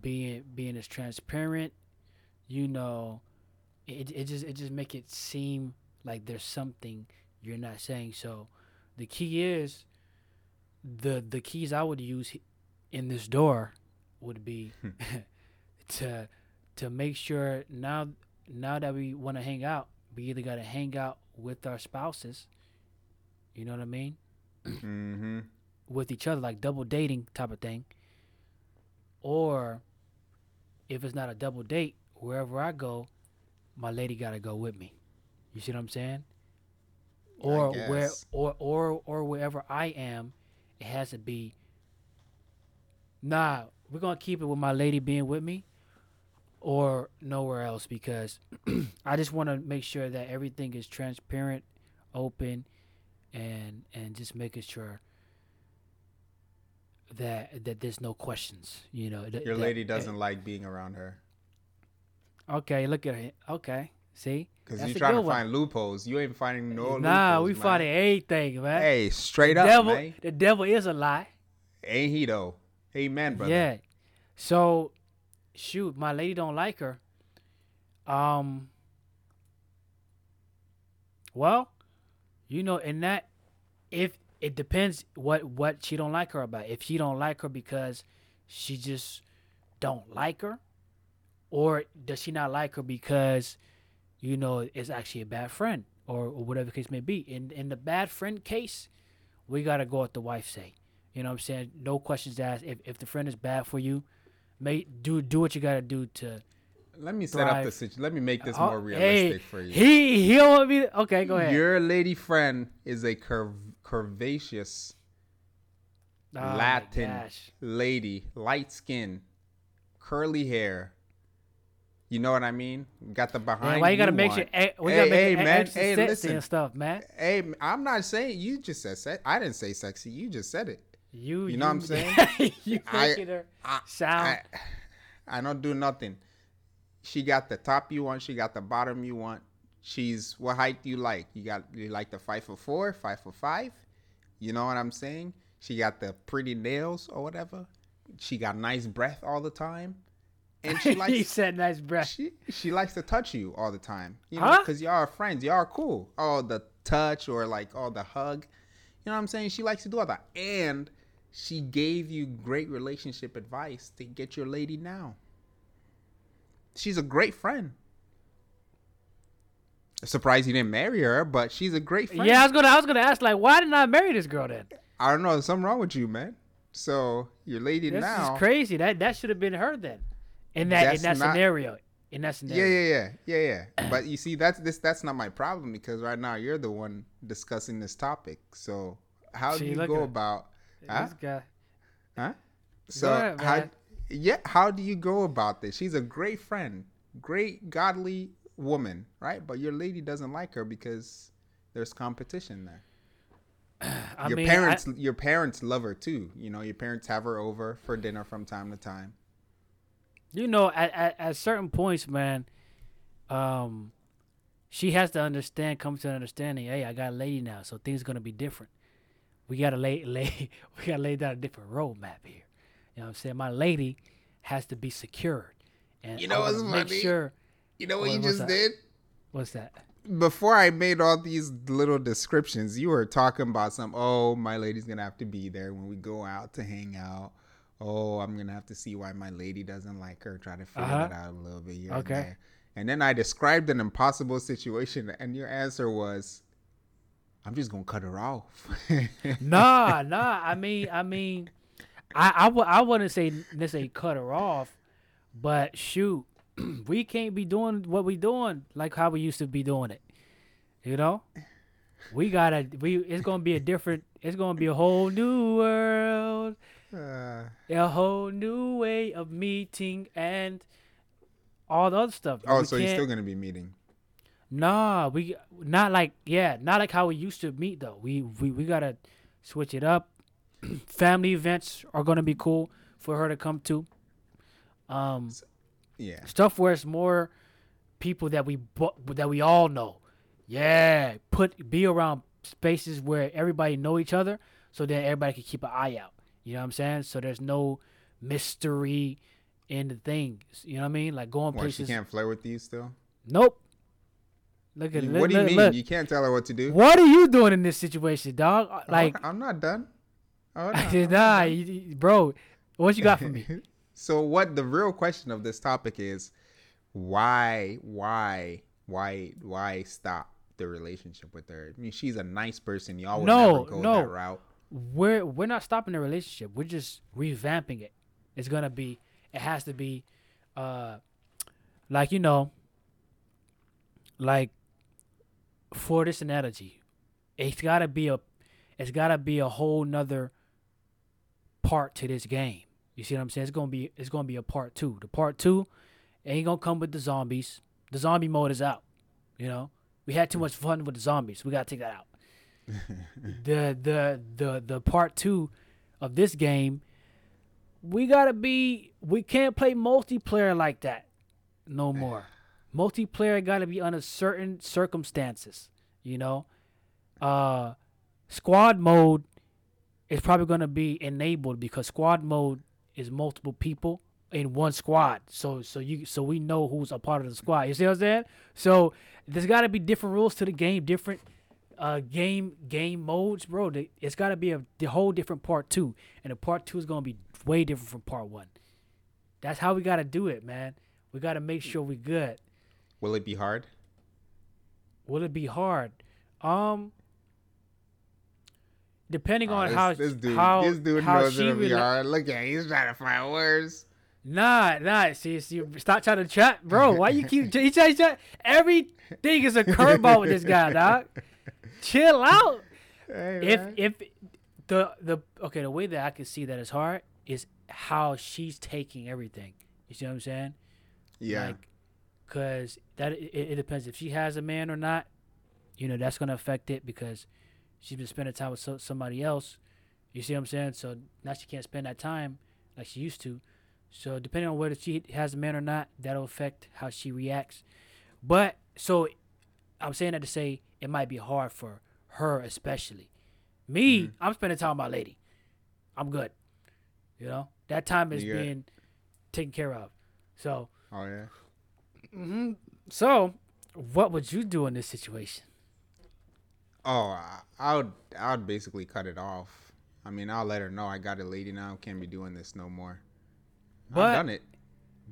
being being as transparent. You know, it it just it just make it seem like there's something you're not saying. So the key is the the keys I would use in this door would be hmm. to to make sure now now that we want to hang out, we either got to hang out with our spouses. You know what I mean? Mm-hmm. with each other, like double dating type of thing. Or if it's not a double date, wherever I go, my lady gotta go with me. You see what I'm saying? Or where or or or wherever I am, it has to be Nah, we're gonna keep it with my lady being with me, or nowhere else because I just want to make sure that everything is transparent, open, and and just making sure that that there's no questions. You know, that, Your that- lady doesn't like being around her Okay, look at it. Okay, see, because you're trying to one. find loopholes. You ain't finding no loopholes. nah, loopholes. we man. finding everything, man. Hey, straight the up, devil, man. the devil is a lie. Ain't he though? Amen, brother. Yeah. So, shoot, my lady don't like her. Um. Well, you know, in that, if it depends what what she don't like her about. If she don't like her because she just don't like her, or does she not like her because, you know, it's actually a bad friend, or, or whatever case may be. In in the bad friend case, we gotta go with the wife say. You know what I'm saying? No questions asked. If if the friend is bad for you, may do do what you gotta do to. Let me set up the situation. Let me make this Oh, more realistic hey, for you. He he won't want me. To, okay, go ahead. Your lady friend is a curv- curvaceous Oh, Latin lady, light skin, curly hair. You know what I mean? Got the behind. Man, why you gotta you make sure? eh, We Hey, gotta make hey, man. extra Hey, sexy listen. and stuff, man. Hey, I'm not saying you just said sex. I didn't say sexy. You just said it. You You know what I'm saying? you I- making her I, sound. I, I don't do nothing. She got the top you want. She got the bottom you want. She's what height you like? You got you like the five foot four, five foot five. You know what I'm saying? She got the pretty nails or whatever. She got nice breath all the time, and she he likes said nice breath. she she likes to touch you all the time. You know, Huh? because y'all are friends. Y'all are cool. Oh, the touch or like all the hug. You know what I'm saying? She likes to do all that, and she gave you great relationship advice to get your lady now. She's a great friend. Surprised you didn't marry her, but she's a great friend. Yeah, I was gonna I was gonna ask like, why didn't I marry this girl then? I don't know. There's something wrong with you, man. So your lady This now. is crazy. That that should have been her then. In that in that not- scenario. In that scenario. yeah, yeah, yeah, yeah. yeah. But you see, that's this. That's not my problem because right now you're the one discussing this topic. So how See, do you go about? Huh? This guy. Huh? So ahead, how? Yeah, how do you go about this? She's a great friend, great godly woman, right? But your lady doesn't like her because there's competition there. I your mean, I- parents, your parents love her too. You know, your parents have her over for dinner from time to time. you know, at, at at certain points, man, um, she has to understand, come to an understanding. Hey, I got a lady now, so things are gonna be different. We gotta lay lay we gotta lay down a different roadmap here. You know what I'm saying? My lady has to be secured, and You know what's make funny? sure. You know what you just did? What's that? before I made all these little descriptions, you were talking about some. Oh, my lady's gonna have to be there when we go out to hang out. Oh, I'm gonna have to see why my lady doesn't like her. Try to figure Uh-huh. that out a little bit here Okay. and. And then I described an impossible situation, and your answer was, "I'm just gonna cut her off." nah, nah. I mean, I mean, I I, w- I wouldn't say necessarily cut her off, but shoot, we can't be doing what we doing like how we used to be doing it. You know, we gotta we. It's gonna be a different. It's gonna be a whole new world, Uh, a whole new way of meeting and all the other stuff. oh, We so you're still gonna be meeting? Nah, we not like yeah, not like how we used to meet though. We we, we gotta switch it up. Family events are gonna be cool for her to come to. Um, Yeah. stuff where it's more people that we bu- that we all know. Yeah, put be around spaces where everybody know each other, so that everybody can keep an eye out. You know what I'm saying? So there's no mystery in the thing. You know what I mean? Like going What? She can't flirt with you still? Nope. Look at what look, do you look, mean? look. You can't tell her what to do? What are you doing in this situation, dog? Uh, Like, I'm not done. Oh, no, I'm not you- bro. What you got for me? so what the real question of this topic is why why why why stop the relationship with her? I mean she's a nice person. Y'all would No, never go no. that route. We're we're not stopping the relationship. We're just revamping it. It's gonna be. It has to be, uh, like you know, like for this analogy, it's gotta be a, it's gotta be a whole nother part to this game. You see what I'm saying? It's gonna be it's gonna be a part two. The part two ain't gonna come with the zombies. The zombie mode is out. You know, we had too much fun with the zombies. We gotta take that out. the the the the part two of this game, we gotta be. We can't play multiplayer like that no more. multiplayer gotta be under certain circumstances. You know, uh, squad mode is probably gonna be enabled because squad mode is multiple people in one squad. So so you so we know who's a part of the squad. You see what I'm saying? So there's got to be different rules to the game, different uh game game modes, bro. It's got to be a the whole different part two, and the part two is gonna be way different from part one. That's how we got to do it, man. We got to make sure we good. Will it be hard? Will it be hard? Um. Depending Oh, on this, how this dude, how, this dude how knows she it'll be rela- hard. Look at, he's trying to find words. Nah, nah. See, see, stop trying to chat, bro. Why you keep he try, try, everything is a curveball with this guy, dog. Chill out. Hey, If man. if the the okay, the way that I can see that is hard is how she's taking everything. You see what I'm saying? yeah, Like, cause that it, it depends if she has a man or not. You know, that's gonna affect it because she's been spending time with so, somebody else. You see what I'm saying? So now she can't spend that time like she used to. So depending on whether she has a man or not, that'll affect how she reacts. But so I'm saying that to say it might be hard for her especially. Me, Mm-hmm. I'm spending time with my lady. I'm good. You know that time is being taken care of. So oh yeah. hmm So, what would you do in this situation? Oh, I- I would, I would basically cut it off. I mean, I'll let her know I got a lady now. Can't be doing this no more. But- I've done it.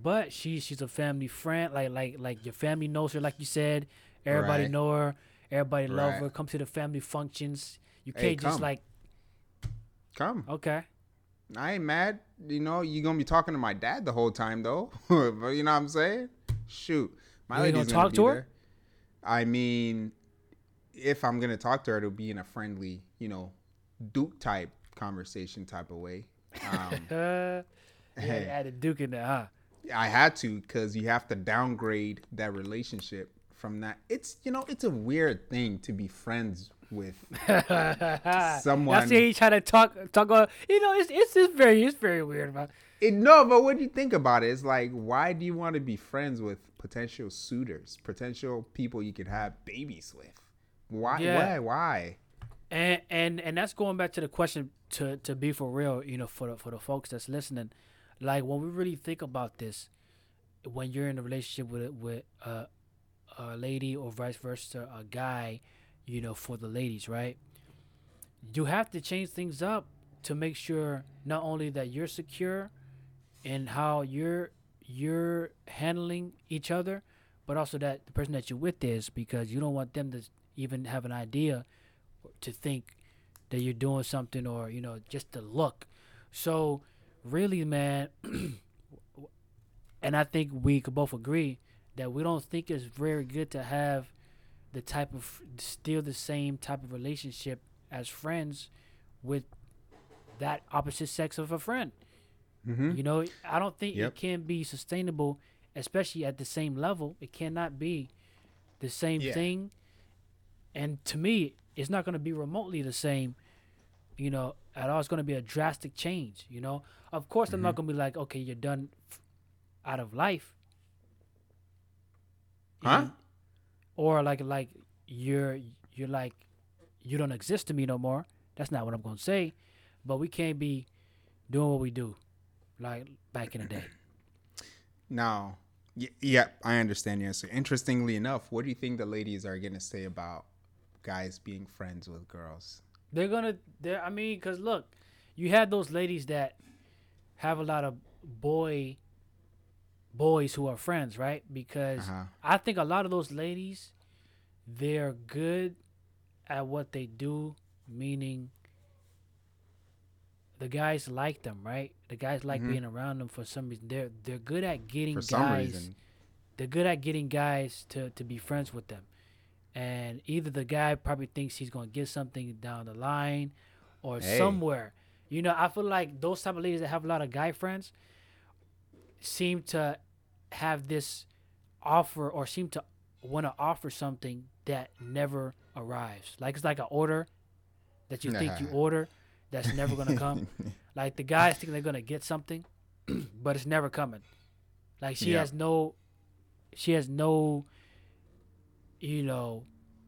But she she's a family friend, like like like your family knows her, like you said. Everybody Right. know her. Everybody love her. Come to the family functions. You can't just come. like Come. okay. I ain't mad. You know, you gonna be talking to my dad the whole time though. but you know what I'm saying? Shoot, my You lady's gonna gonna talk to her? there. I mean, if I'm gonna talk to her, it'll be in a friendly, you know, Duke type conversation type of way. Um, yeah, Hey. add a Duke in there, huh? I had to because you have to downgrade that relationship from that. It's you know, it's a weird thing to be friends with someone. I see he trying to talk talk. On, you know, it's it's it's very it's very weird, man. It, no, but when you think about it, it's like, why do you want to be friends with potential suitors, potential people you could have babies with? Why? Yeah. Why? Why? And and and that's going back to the question to to be for real, you know, for the for the folks that's listening, like when we really think about this, when you're in a relationship with with a a lady or vice versa, a guy, you know, for the ladies, right? You have to change things up to make sure not only that you're secure in how you're you're handling each other, but also that the person that you're with is because you don't want them to even have an idea to think that you're doing something or you know just to look so really man and i think we could both agree that we don't think it's very good to have the type of still the same type of relationship as friends with that opposite sex of a friend Mm-hmm. you know i don't think Yep. it can be sustainable especially at the same level it cannot be the same Yeah. thing and to me it's not going to be remotely the same you know at all. It's going to be a drastic change you know? Of course i'm not mm-hmm. going to be like okay you're done f- out of life. Huh? Or like like you're you're like you don't exist to me no more. That's not what i'm going to say. But we can't be doing what we do like back in the day. Now, y- yeah, I understand your answer. Interestingly enough, what do you think the ladies are gonna say about guys being friends with girls? They're gonna. They're, I mean, cause look, you have those ladies that have a lot of boy boys who are friends, right? Because Uh-huh. I think a lot of those ladies, they're good at what they do, meaning the guys like them, right? The guys like Mhm. being around them for some reason. They're they're good at getting For some guys reason, they're good at getting guys to, to be friends with them. And either the guy probably thinks he's going to get something down the line or Hey. somewhere. You know, I feel like those type of ladies that have a lot of guy friends seem to have this offer or seem to want to offer something that never arrives. Like it's like an order that you think you order that's never gonna come. like the guys think they're gonna get something, but it's never coming. Like she Yeah. has no, she has no, you know,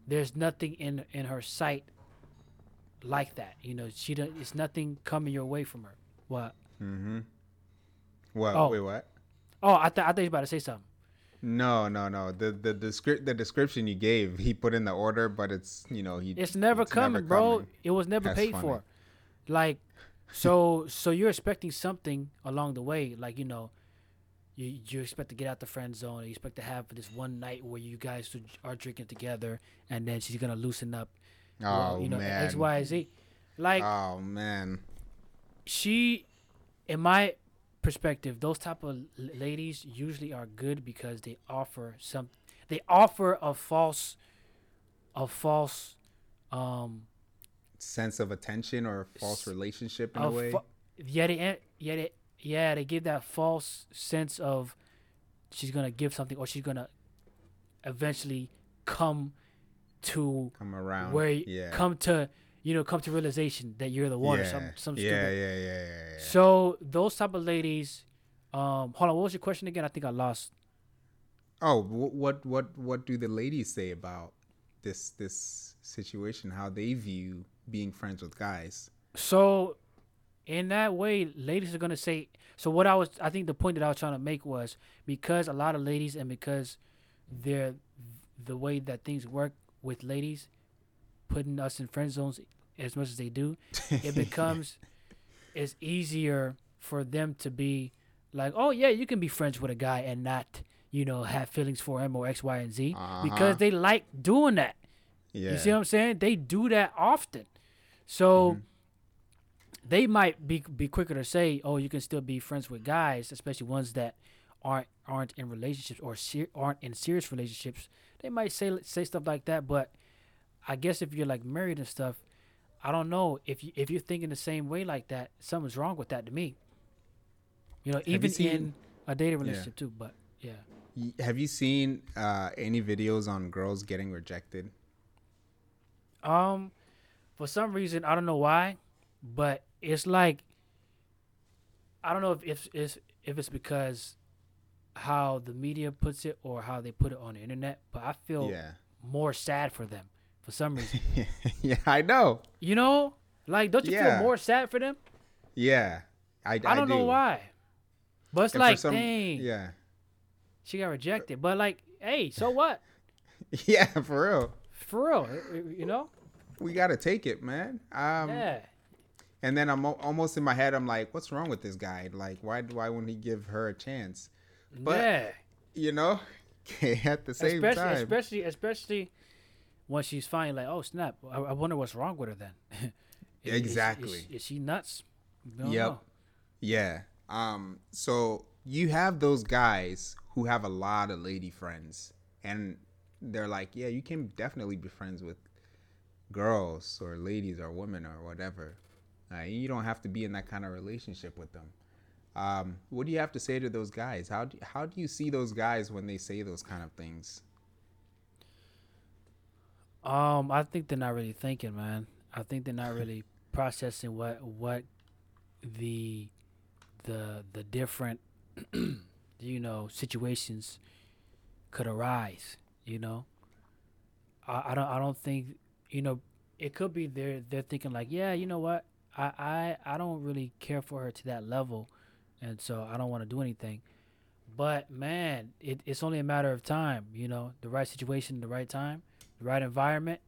there's nothing in in her sight like that. You know, she don't. It's nothing coming your way from her. What? Mm-hmm. What? Oh. Wait, what? Oh, I thought I thought you were about to say something. No, no, no. The the the script the description you gave, he put in the order, but it's you know he. It's never coming, bro. coming. It was never That's paid funny. for. Like, so so you're expecting something along the way, like you know, you you expect to get out the friend zone. You expect to have this one night where you guys are drinking together, and then she's gonna loosen up. Oh well, you know, man. X, Y, Z. Like oh man. she, in my perspective, those type of ladies usually are good because they offer some. They offer a false, a false, um, Sense of attention or a false relationship in a a way. fa- yeah, they, en- yeah, they, yeah, they give that false sense of she's gonna give something or she's gonna eventually come to Come around. where yeah. come to you know come to realization that you're the one yeah. or some some yeah, stupid. yeah, yeah, yeah, yeah. So those type of ladies, um, hold on, what was your question again? I think I lost. Oh, what what what do the ladies say about this this situation? How they view being friends with guys? So, in that way, ladies are gonna say. So what I was, I think the point that I was trying to make was because a lot of ladies and because they're the way that things work with ladies, putting us in friend zones as much as they do, it becomes it's easier for them to be like, oh yeah, you can be friends with a guy and not, you know, have feelings for him or X, Y, and Z Uh-huh. because they like doing that. yeah. You see what I'm saying? They do that often. So Mm-hmm. They might be be quicker to say, "Oh, you can still be friends with guys, especially ones that aren't aren't in relationships or ser- aren't in serious relationships." They might say say stuff like that, but I guess if you're like married and stuff, I don't know if you if you're thinking the same way like that, something's wrong with that to me. You know, you even seen- in a dating relationship too. But yeah, Have you seen uh, any videos on girls getting rejected? Um, for some reason, I don't know why, but it's like I don't know if if if, if it's because how the media puts it or how they put it on the internet, but I feel Yeah. more sad for them for some reason. yeah, I know. you know, like don't you Yeah. feel more sad for them? Yeah, I, I don't know why, but it's And like, some- dang, Yeah, she got rejected. But like, hey, so what? yeah, for real. For real, you know? We gotta take it, man. Um, yeah. And then I'm almost in my head. I'm like, what's wrong with this guy? Like, why why wouldn't he give her a chance? but- yeah. You know, at the same especially, time. especially, especially when she's finally like, "Oh snap! I, I wonder what's wrong with her then." Is- is- Exactly. Is, is she nuts? Don't Yep. know. Yeah. Um. So you have those guys who have a lot of lady friends, and they're like, yeah, you can definitely be friends with girls or ladies or women or whatever. Uh, you don't have to be in that kind of relationship with them. Um, what do you have to say to those guys? How do, how do you see those guys when they say those kind of things? Um, I think they're not really thinking, man. I think they're not really processing what what the the the different you know situations could arise. You know, I, I don't I don't think you know it could be they're they're thinking like yeah you know what I I I don't really care for her to that level, and so I don't want to do anything. But man, it, it's only a matter of time. You know, the right situation, the right time the right environment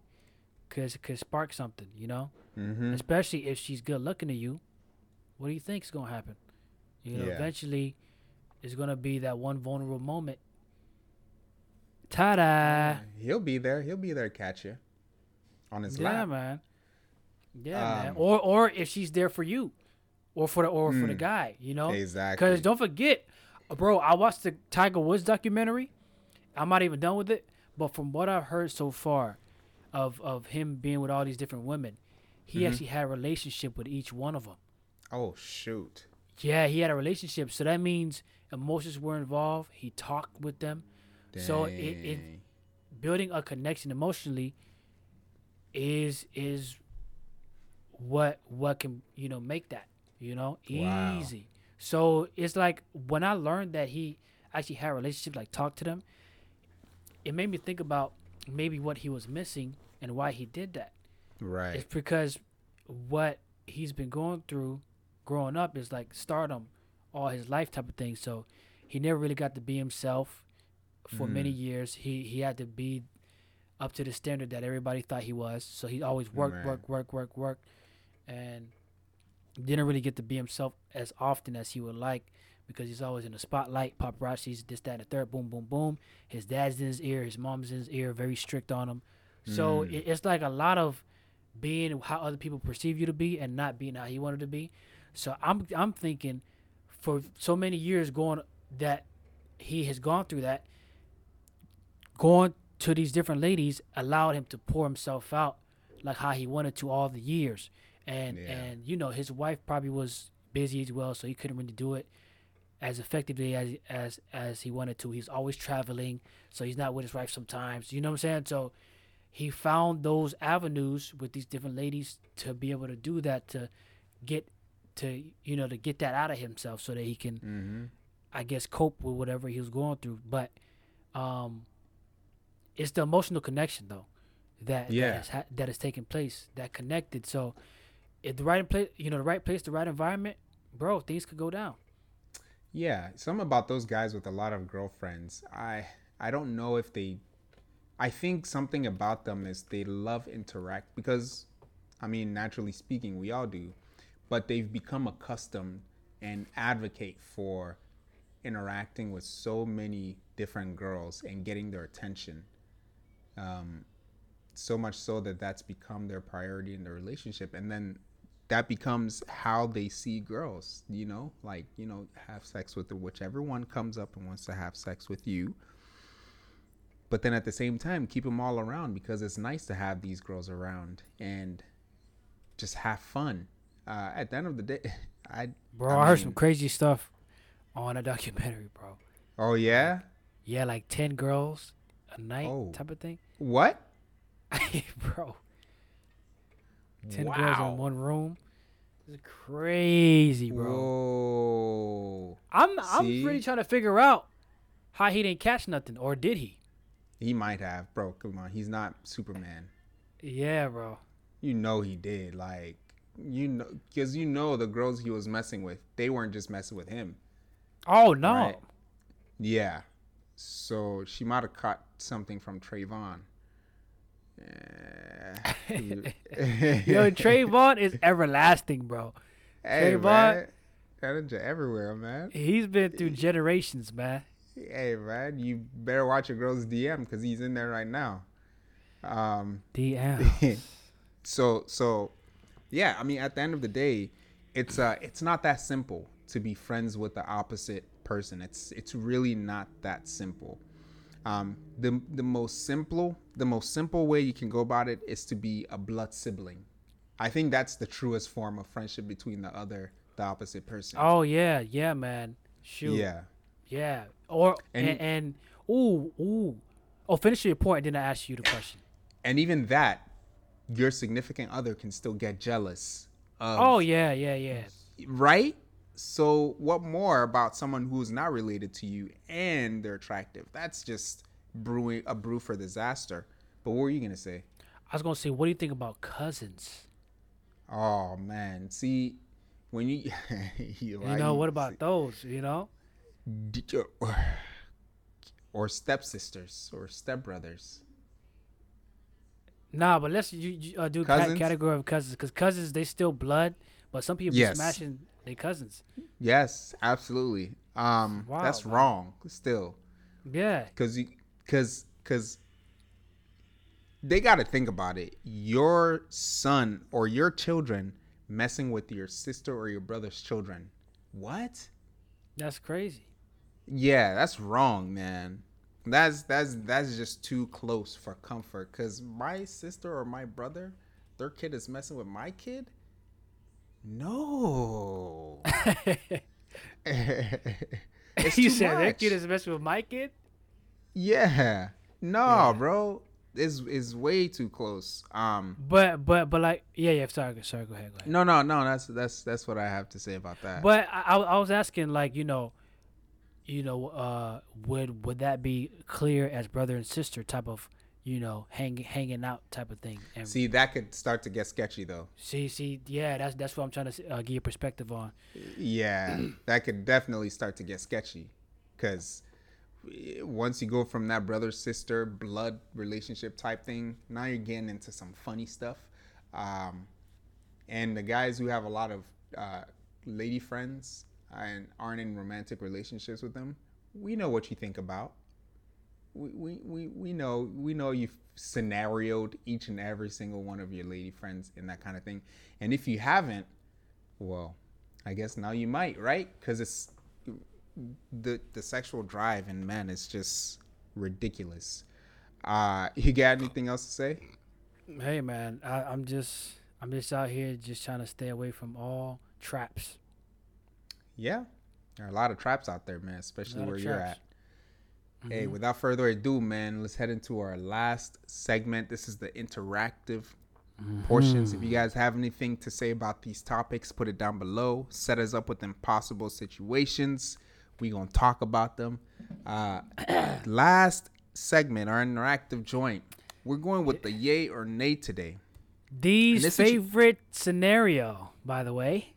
could could spark something, you know. Mm-hmm. Especially if she's good looking to you, what do you think's gonna happen? You know, Yeah. eventually, it's gonna be that one vulnerable moment. Ta-da! He'll be there. He'll be there catch you on his Yeah, lap. man. Yeah, man. Um, Or or if she's there for you, or for the or for the Mm. guy, you know. Exactly. Because don't forget, bro, I watched the Tiger Woods documentary. I'm not even done with it, but from what I've heard so far, of of him being with all these different women, he Mhm. actually had a relationship with each one of them. Oh shoot. Yeah, he had a relationship, so that means emotions were involved. He talked with them, so it, it building a connection emotionally is is what what can you know make that you know Wow. easy. So it's like when I learned that he actually had a relationship, like talk to them, it made me think about maybe what he was missing and why he did that. Right. It's because what he's been going through growing up is like stardom all his life type of thing. So he never really got to be himself for many Mm. years. He he had to be up to the standard that everybody thought he was. So he always worked, Right. worked, worked, work, work, and didn't really get to be himself as often as he would like because he's always in the spotlight, paparazzis, this, that, and the third, boom, boom, boom. His dad's in his ear, his mom's in his ear, very strict on him. So Mm. it, it's like a lot of being how other people perceive you to be and not being how he wanted to be. So I'm I'm thinking for so many years going that he has gone through that, going to these different ladies allowed him to pour himself out like how he wanted to all the years. And Yeah. and you know his wife probably was busy as well, so he couldn't really do it as effectively as as as he wanted to. He's always traveling, so he's not with his wife sometimes. You know what I'm saying? So he found those avenues with these different ladies to be able to do that to get to you know to get that out of himself so that he can Mm-hmm. I guess cope with whatever he was going through. But um, it's the emotional connection though that Yeah. that, has ha- that has taken place that connected. So if the right place, you know, the right place, the right environment, bro, things could go down. Yeah, some about those guys with a lot of girlfriends. I I don't know if they I think something about them is they love interact because I mean, naturally speaking, we all do. But they've become accustomed and advocate for interacting with so many different girls and getting their attention. Um, so much so that that's become their priority in the relationship and then that becomes how they see girls you know like you know have sex with whichever one comes up and wants to have sex with you but then at the same time keep them all around because it's nice to have these girls around and just have fun uh, at the end of the day i Bro, I I, heard some crazy stuff on a documentary, bro. oh yeah Yeah, like ten girls a night Oh. type of thing. what bro. Ten girls in one room. It's crazy, bro. whoa I'm I'm See? really trying to figure out how he didn't catch nothing, or did he? he might have bro come on he's not superman Yeah, bro. you know he did like you know because you know the girls he was messing with they weren't just messing with him Oh no. Right. yeah so she might have caught something from Trayvon Yo, Trayvon is everlasting, bro. hey, Trayvon- man. That everywhere man He's been through generations, man. hey man you better watch your girl's dm because he's in there right now um DM. so so yeah i mean at the end of the day it's uh it's not that simple to be friends with the opposite person it's it's really not that simple um the the most simple the most simple way you can go about it is to be a blood sibling i think that's the truest form of friendship between the other the opposite person oh yeah, yeah, man. Shoot. yeah Yeah. Or And- and, and, ooh, ooh. Oh, finish your point, and then I ask you the question. and even that your significant other can still get jealous of Oh yeah, yeah, yeah. right? So what more about someone who's not related to you and they're attractive? That's just brewing a brew for disaster. But what were you gonna say? I was gonna say, what do you think about cousins? Oh man, see when you you, You know, what about those? You know? or, or stepsisters or stepbrothers? Nah, but let's you, you, uh, do Cousins? category of cousins because cousins they still blood, but some people Yes. be smashing their cousins. Yes, absolutely. Um, Wow, that's man. wrong still. Yeah, because you because because they got to think about it your son or your children messing with your sister or your brother's children what that's crazy. yeah that's wrong man that's that's that's just too close for comfort because my sister or my brother their kid is messing with my kid No. You said much. that kid is messing with my kid. Yeah. No, yeah. bro. Is is way too close. Um. But but but like yeah yeah sorry sorry go ahead go ahead. No no no that's that's that's what I have to say about that. But I I was asking like you know, you know uh would would that be clear as brother and sister type of you know, hang, hanging out type of thing. And see, that could start to get sketchy though. See, see, yeah, that's that's what I'm trying to uh, give you perspective on. Yeah, that could definitely start to get sketchy, because once you go from that brother sister blood relationship type thing, now you're getting into some funny stuff. Um, and the guys who have a lot of uh, lady friends and aren't in romantic relationships with them, we know what you think about we, we, we know we know you've scenarioed each and every single one of your lady friends and that kind of thing. And if you haven't well i guess now you might right? Because it's the the sexual drive in men is just ridiculous. Uh you got anything else to say? Hey man I, i'm just i'm just out here just trying to stay away from all traps. Yeah there are a lot of traps out there man especially where you're at. Hey, without further ado, man, let's head into our last segment. This is the interactive mm-hmm. portions. If you guys have anything to say about these topics, put it down below. Set us up with impossible situations. we going to talk about them. Uh, last segment, our interactive joint. We're going with the yay or nay today. These favorite scenario, by the way.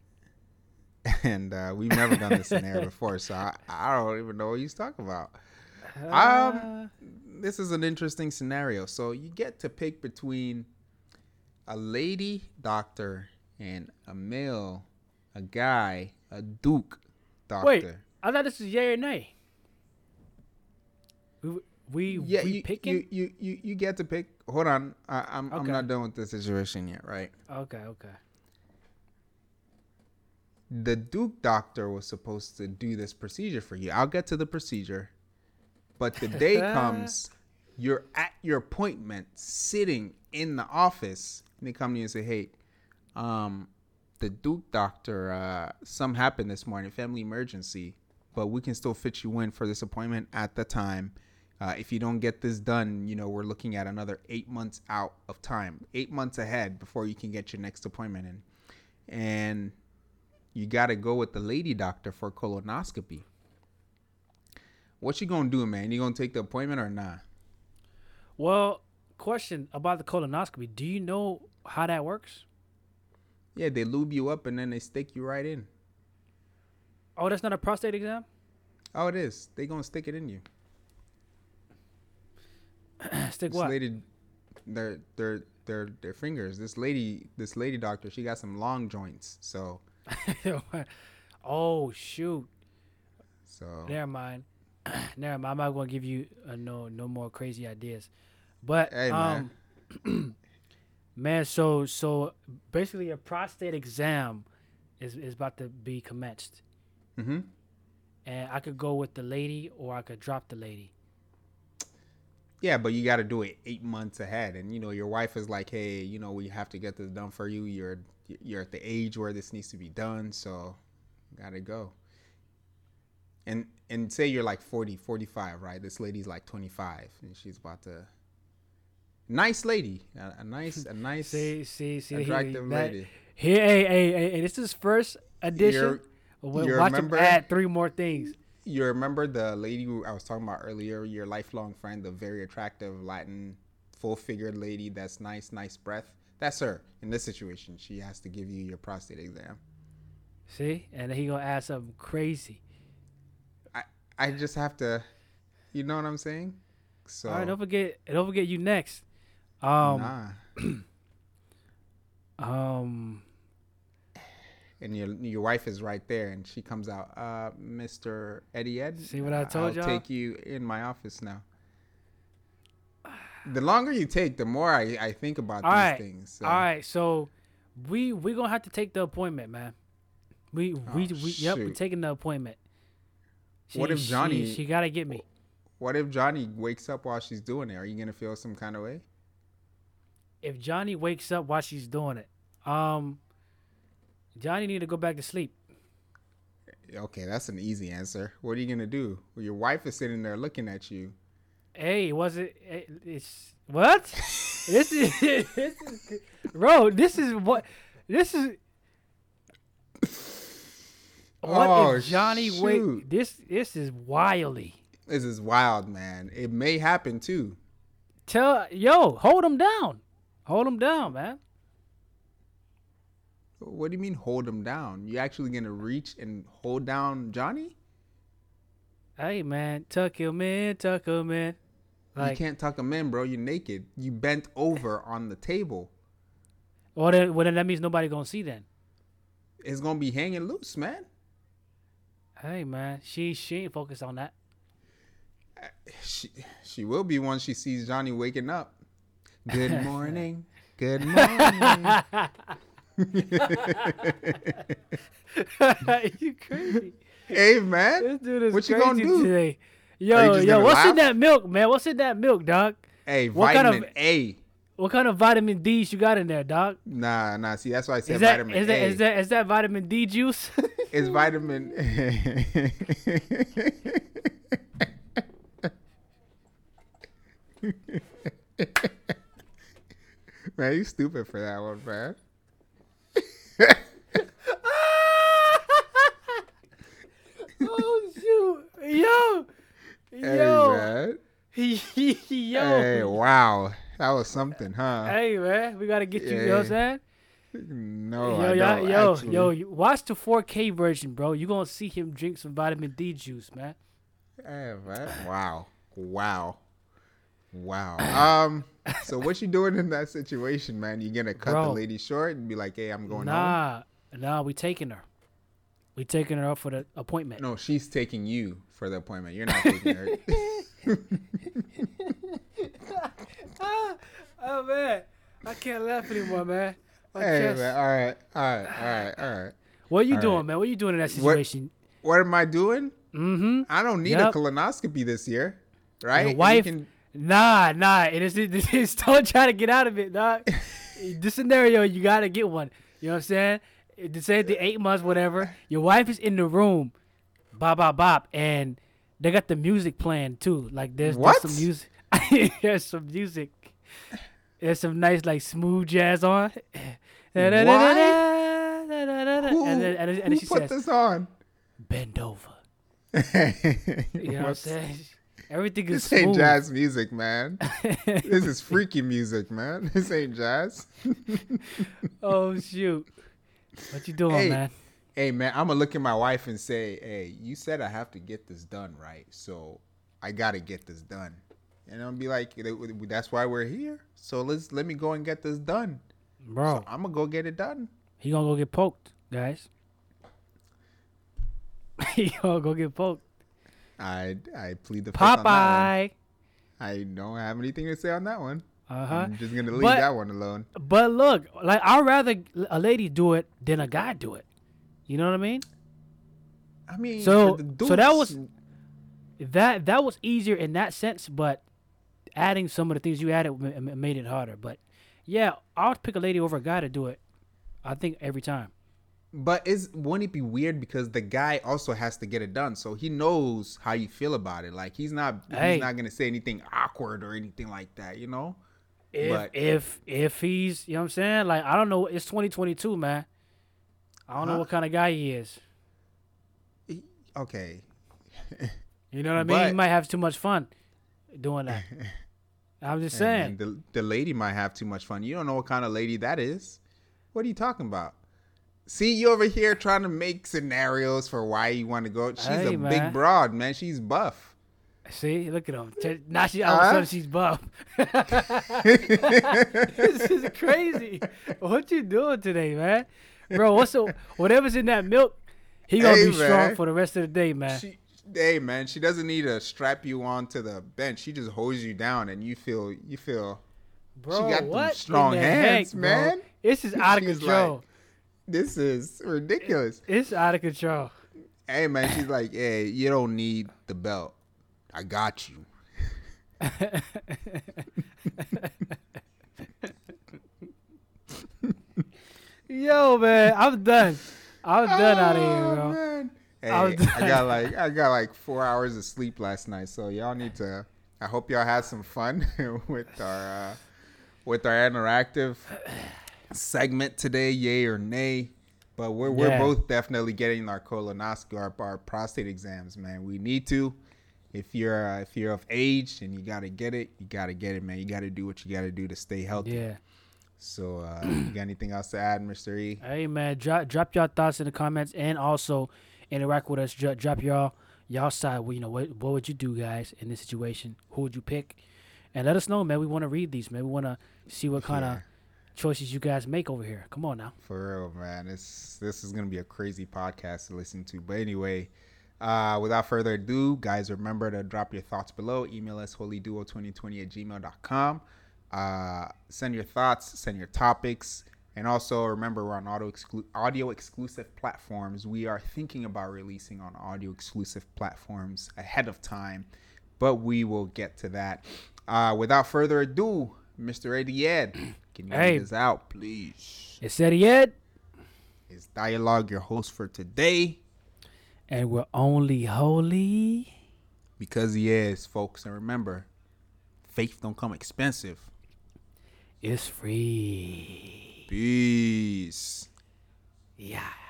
And uh, we've never done this scenario before, so I, I don't even know what he's talking about. Um, this is an interesting scenario. So you get to pick between a lady doctor and a male, a guy, a duke doctor. Wait, I thought this was yay or nay. We we, yeah, we you, picking. You, you you you get to pick. Hold on, I, I'm okay. I'm not done with the situation yet, right? Okay, okay. The Duke doctor was supposed to do this procedure for you. I'll get to the procedure. But the day comes, you're at your appointment, sitting in the office, and they come to you and say, "Hey, um, the Duke doctor, uh, some happened this morning, family emergency, but we can still fit you in for this appointment at the time." Uh, if you don't get this done, you know, we're looking at another eight months out of time, eight months ahead before you can get your next appointment in. And you got to go with the lady doctor for colonoscopy. What you gonna do, man? You gonna take the appointment or not? Well, question about the colonoscopy. Do you know how that works? Yeah, they lube you up and then they stick you right in. Oh, that's not a prostate exam? Oh, it is. They gonna stick it in you. stick this what? Lady, their their their their fingers. This lady, this lady doctor, she got some long joints. So. oh shoot. So. Never mind. never mind. I'm not gonna give you uh, no no more crazy ideas. But hey, um, man. man, so so basically a prostate exam is is about to be commenced. Mm-hmm. And I could go with the lady, or I could drop the lady. Yeah, but you got to do it eight months ahead, and you know your wife is like, "Hey, you know we have to get this done for you. You're you're at the age where this needs to be done, so got to go." And and say you're like 40 45 right? This lady's like 25 and she's about to nice lady a, a nice a nice see see see attractive he, lady. Here hey, hey hey hey this is first edition. You watch remember, him add three more things. You remember the lady who i was talking about earlier your lifelong friend the very attractive latin full figured lady that's nice nice breath? That's her. In this situation she has to give you your prostate exam. See? And he gonna add something crazy I just have to, you know what I'm saying? So. All right, don't forget, don't forget you next. Um, nah. um. And your your wife is right there, and she comes out, uh, Mister EddyEd. See what I told you? I'll take you in my office now. The longer you take, the more I, I think about All these right. things. So. All right, so we we gonna have to take the appointment, man. We we, oh, we yep, we're taking the appointment. She, what if Johnny? She, she gotta get me. What if Johnny wakes up while she's doing it? Are you gonna feel some kind of way? If Johnny wakes up while she's doing it, um, Johnny need to go back to sleep. Okay, that's an easy answer. What are you gonna do? Well, your wife is sitting there looking at you. Hey, was it? eh, It's what? this is this is, bro. This is what this is. What Oh, if Johnny shoot. wait? This this is wily. This is wild, man. It may happen too. Tell yo, hold him down, hold him down, man. What do you mean hold him down? You actually gonna reach and hold down Johnny? Hey man, tuck him in, tuck him in. you can't tuck him in, bro. You're naked. You bent over on the table. well then, well then that means nobody gonna see then. It's gonna be hanging loose, man. Hey man, she she ain't focused on that. She she will be once she sees Johnny waking up. Good morning. Good morning. you crazy. hey man, This dude is What you crazy gonna do? today. Yo, yo, what's in that milk, man? What's in that milk, dog? hey, What kind of- vitamin A. What kind of vitamin D's you got in there, dog? Nah, nah. See, that's why I said Is that vitamin is that A. is that is that vitamin D juice? It's vitamin. man, you stupid for that one, man. oh shoot, yo, Hey, yo, man. yo. Hey, wow. That was something, huh? Hey man, we gotta get you. You know what I'm saying? No, yo, I yo, don't, yo, actually. yo, watch the 4K version, bro. You gonna see him drink some vitamin D juice, man. Hey, man. Wow. Wow. Wow. Um. So what you doing in that situation, man? You gonna cut the lady short and be like, "Hey, I'm going home"? Nah, nah, we taking her. We taking her up for the appointment. No, she's taking you for the appointment. You're not taking her. oh man, I can't laugh anymore, man. My hey, chest- man. All right. All right. All right. All right. What are you all doing, right. man? What are you doing in that situation? What am I doing? Mm-hmm. I don't need Yep. a colonoscopy this year, right? Your you wife, can- nah, nah. It is. It is don't try to get out of it, dog. this scenario, you gotta get one. You know what I'm saying? It say the eight months, whatever. Your wife is in the room, bop, bop, bop, and they got the music playing too. Like there's, What? there's some music. there's some music. There's some nice like smooth jazz on. Who, And then, and then, and then who she put says, this on? "Bend over." you know what I'm saying? Everything is This ain't smooth. jazz music, man. this is freaky music, man. This ain't jazz. oh shoot! What you doing, Hey. man? hey, man, I'm gonna look at my wife and say, "Hey, you said I have to get this done, right? So I gotta get this done." And I'll be like, "That's why we're here. So let's let me go and get this done. Bro, I'm gonna go get it done." he gonna go get poked, guys. he gonna go get poked. I I plead the fifth on that one. Popeye. I don't have anything to say on that one. Uh huh. I'm just gonna leave But- that one alone. But look, like I'd rather a lady do it than a guy do it. You know what I mean? I mean, So- so that was- That that was easier in that sense, but adding some of the things you added ma- ma- made it harder. But yeah, I'll pick a lady over a guy to do it. I think every time. But is wouldn't it be weird because the guy also has to get it done, so he knows how you feel about it. Like he's not Hey. he's not gonna say anything awkward or anything like that, you know. If But- if if he's you know what I'm saying, like I don't know, it's 2022, man. I don't know what kind of guy he is. Okay, You know what I mean? He might have too much fun doing that. I'm just saying. man, the the lady might have too much fun. You don't know what kind of lady that is. What are you talking about? See, you over here trying to make scenarios for why you want to go. She's Hey, a man. big broad, man. She's buff. See, look at him. Now she all of a sudden she's buff. this is crazy. What you doing today, man? Bro, what's the whatever's in that milk, he gonna Hey, be strong for the rest of the day, man. She, hey man, she doesn't need to strap you onto the bench. She just holds you down, and you feel you feel. Bro, got them what strong hands, heck, man. This is out of She's control. like- This is ridiculous. it's out of control. Hey man, she's like, hey, you don't need the belt. I got you. Yo, man, I'm done. I'm done out of here, Oh, bro. man. Hey, I I got like I got like four hours of sleep last night, so y'all need to. I hope y'all had some fun with our uh, with our interactive segment today, yay or nay. But we're we're Yeah. both definitely getting our colonoscopy, our, our prostate exams, man. We need to. If you're uh, if you're of age and you gotta get it, you gotta get it, man. You gotta do what you gotta do to stay healthy. Yeah. So, uh, you got anything else to add, Mister E? Hey man, drop drop your thoughts in the comments and also interact with us. Drop, drop y'all y'all side. Well, you know what what would you do, guys, in this situation? Who would you pick? And let us know, man. We want to read these, man. We want to see what kind of Yeah. choices you guys make over here. Come on now. For real, man. This this is gonna be a crazy podcast to listen to. But anyway, uh, without further ado, guys, remember to drop your thoughts below. Email us holyduo2020 at gmail.com. Uh, send your thoughts, send your topics, and also remember we're on audio exclu- audio exclusive platforms. We are thinking about releasing on audio exclusive platforms ahead of time, but we will get to that. Uh, without further ado, Mr. EddyEd, can you Hey. read this out, please? It's EddyEd, is Dialogue your host for today? and we're only holy. Because he is, folks. And remember, faith don't come expensive. It's free. Peace. Yeah.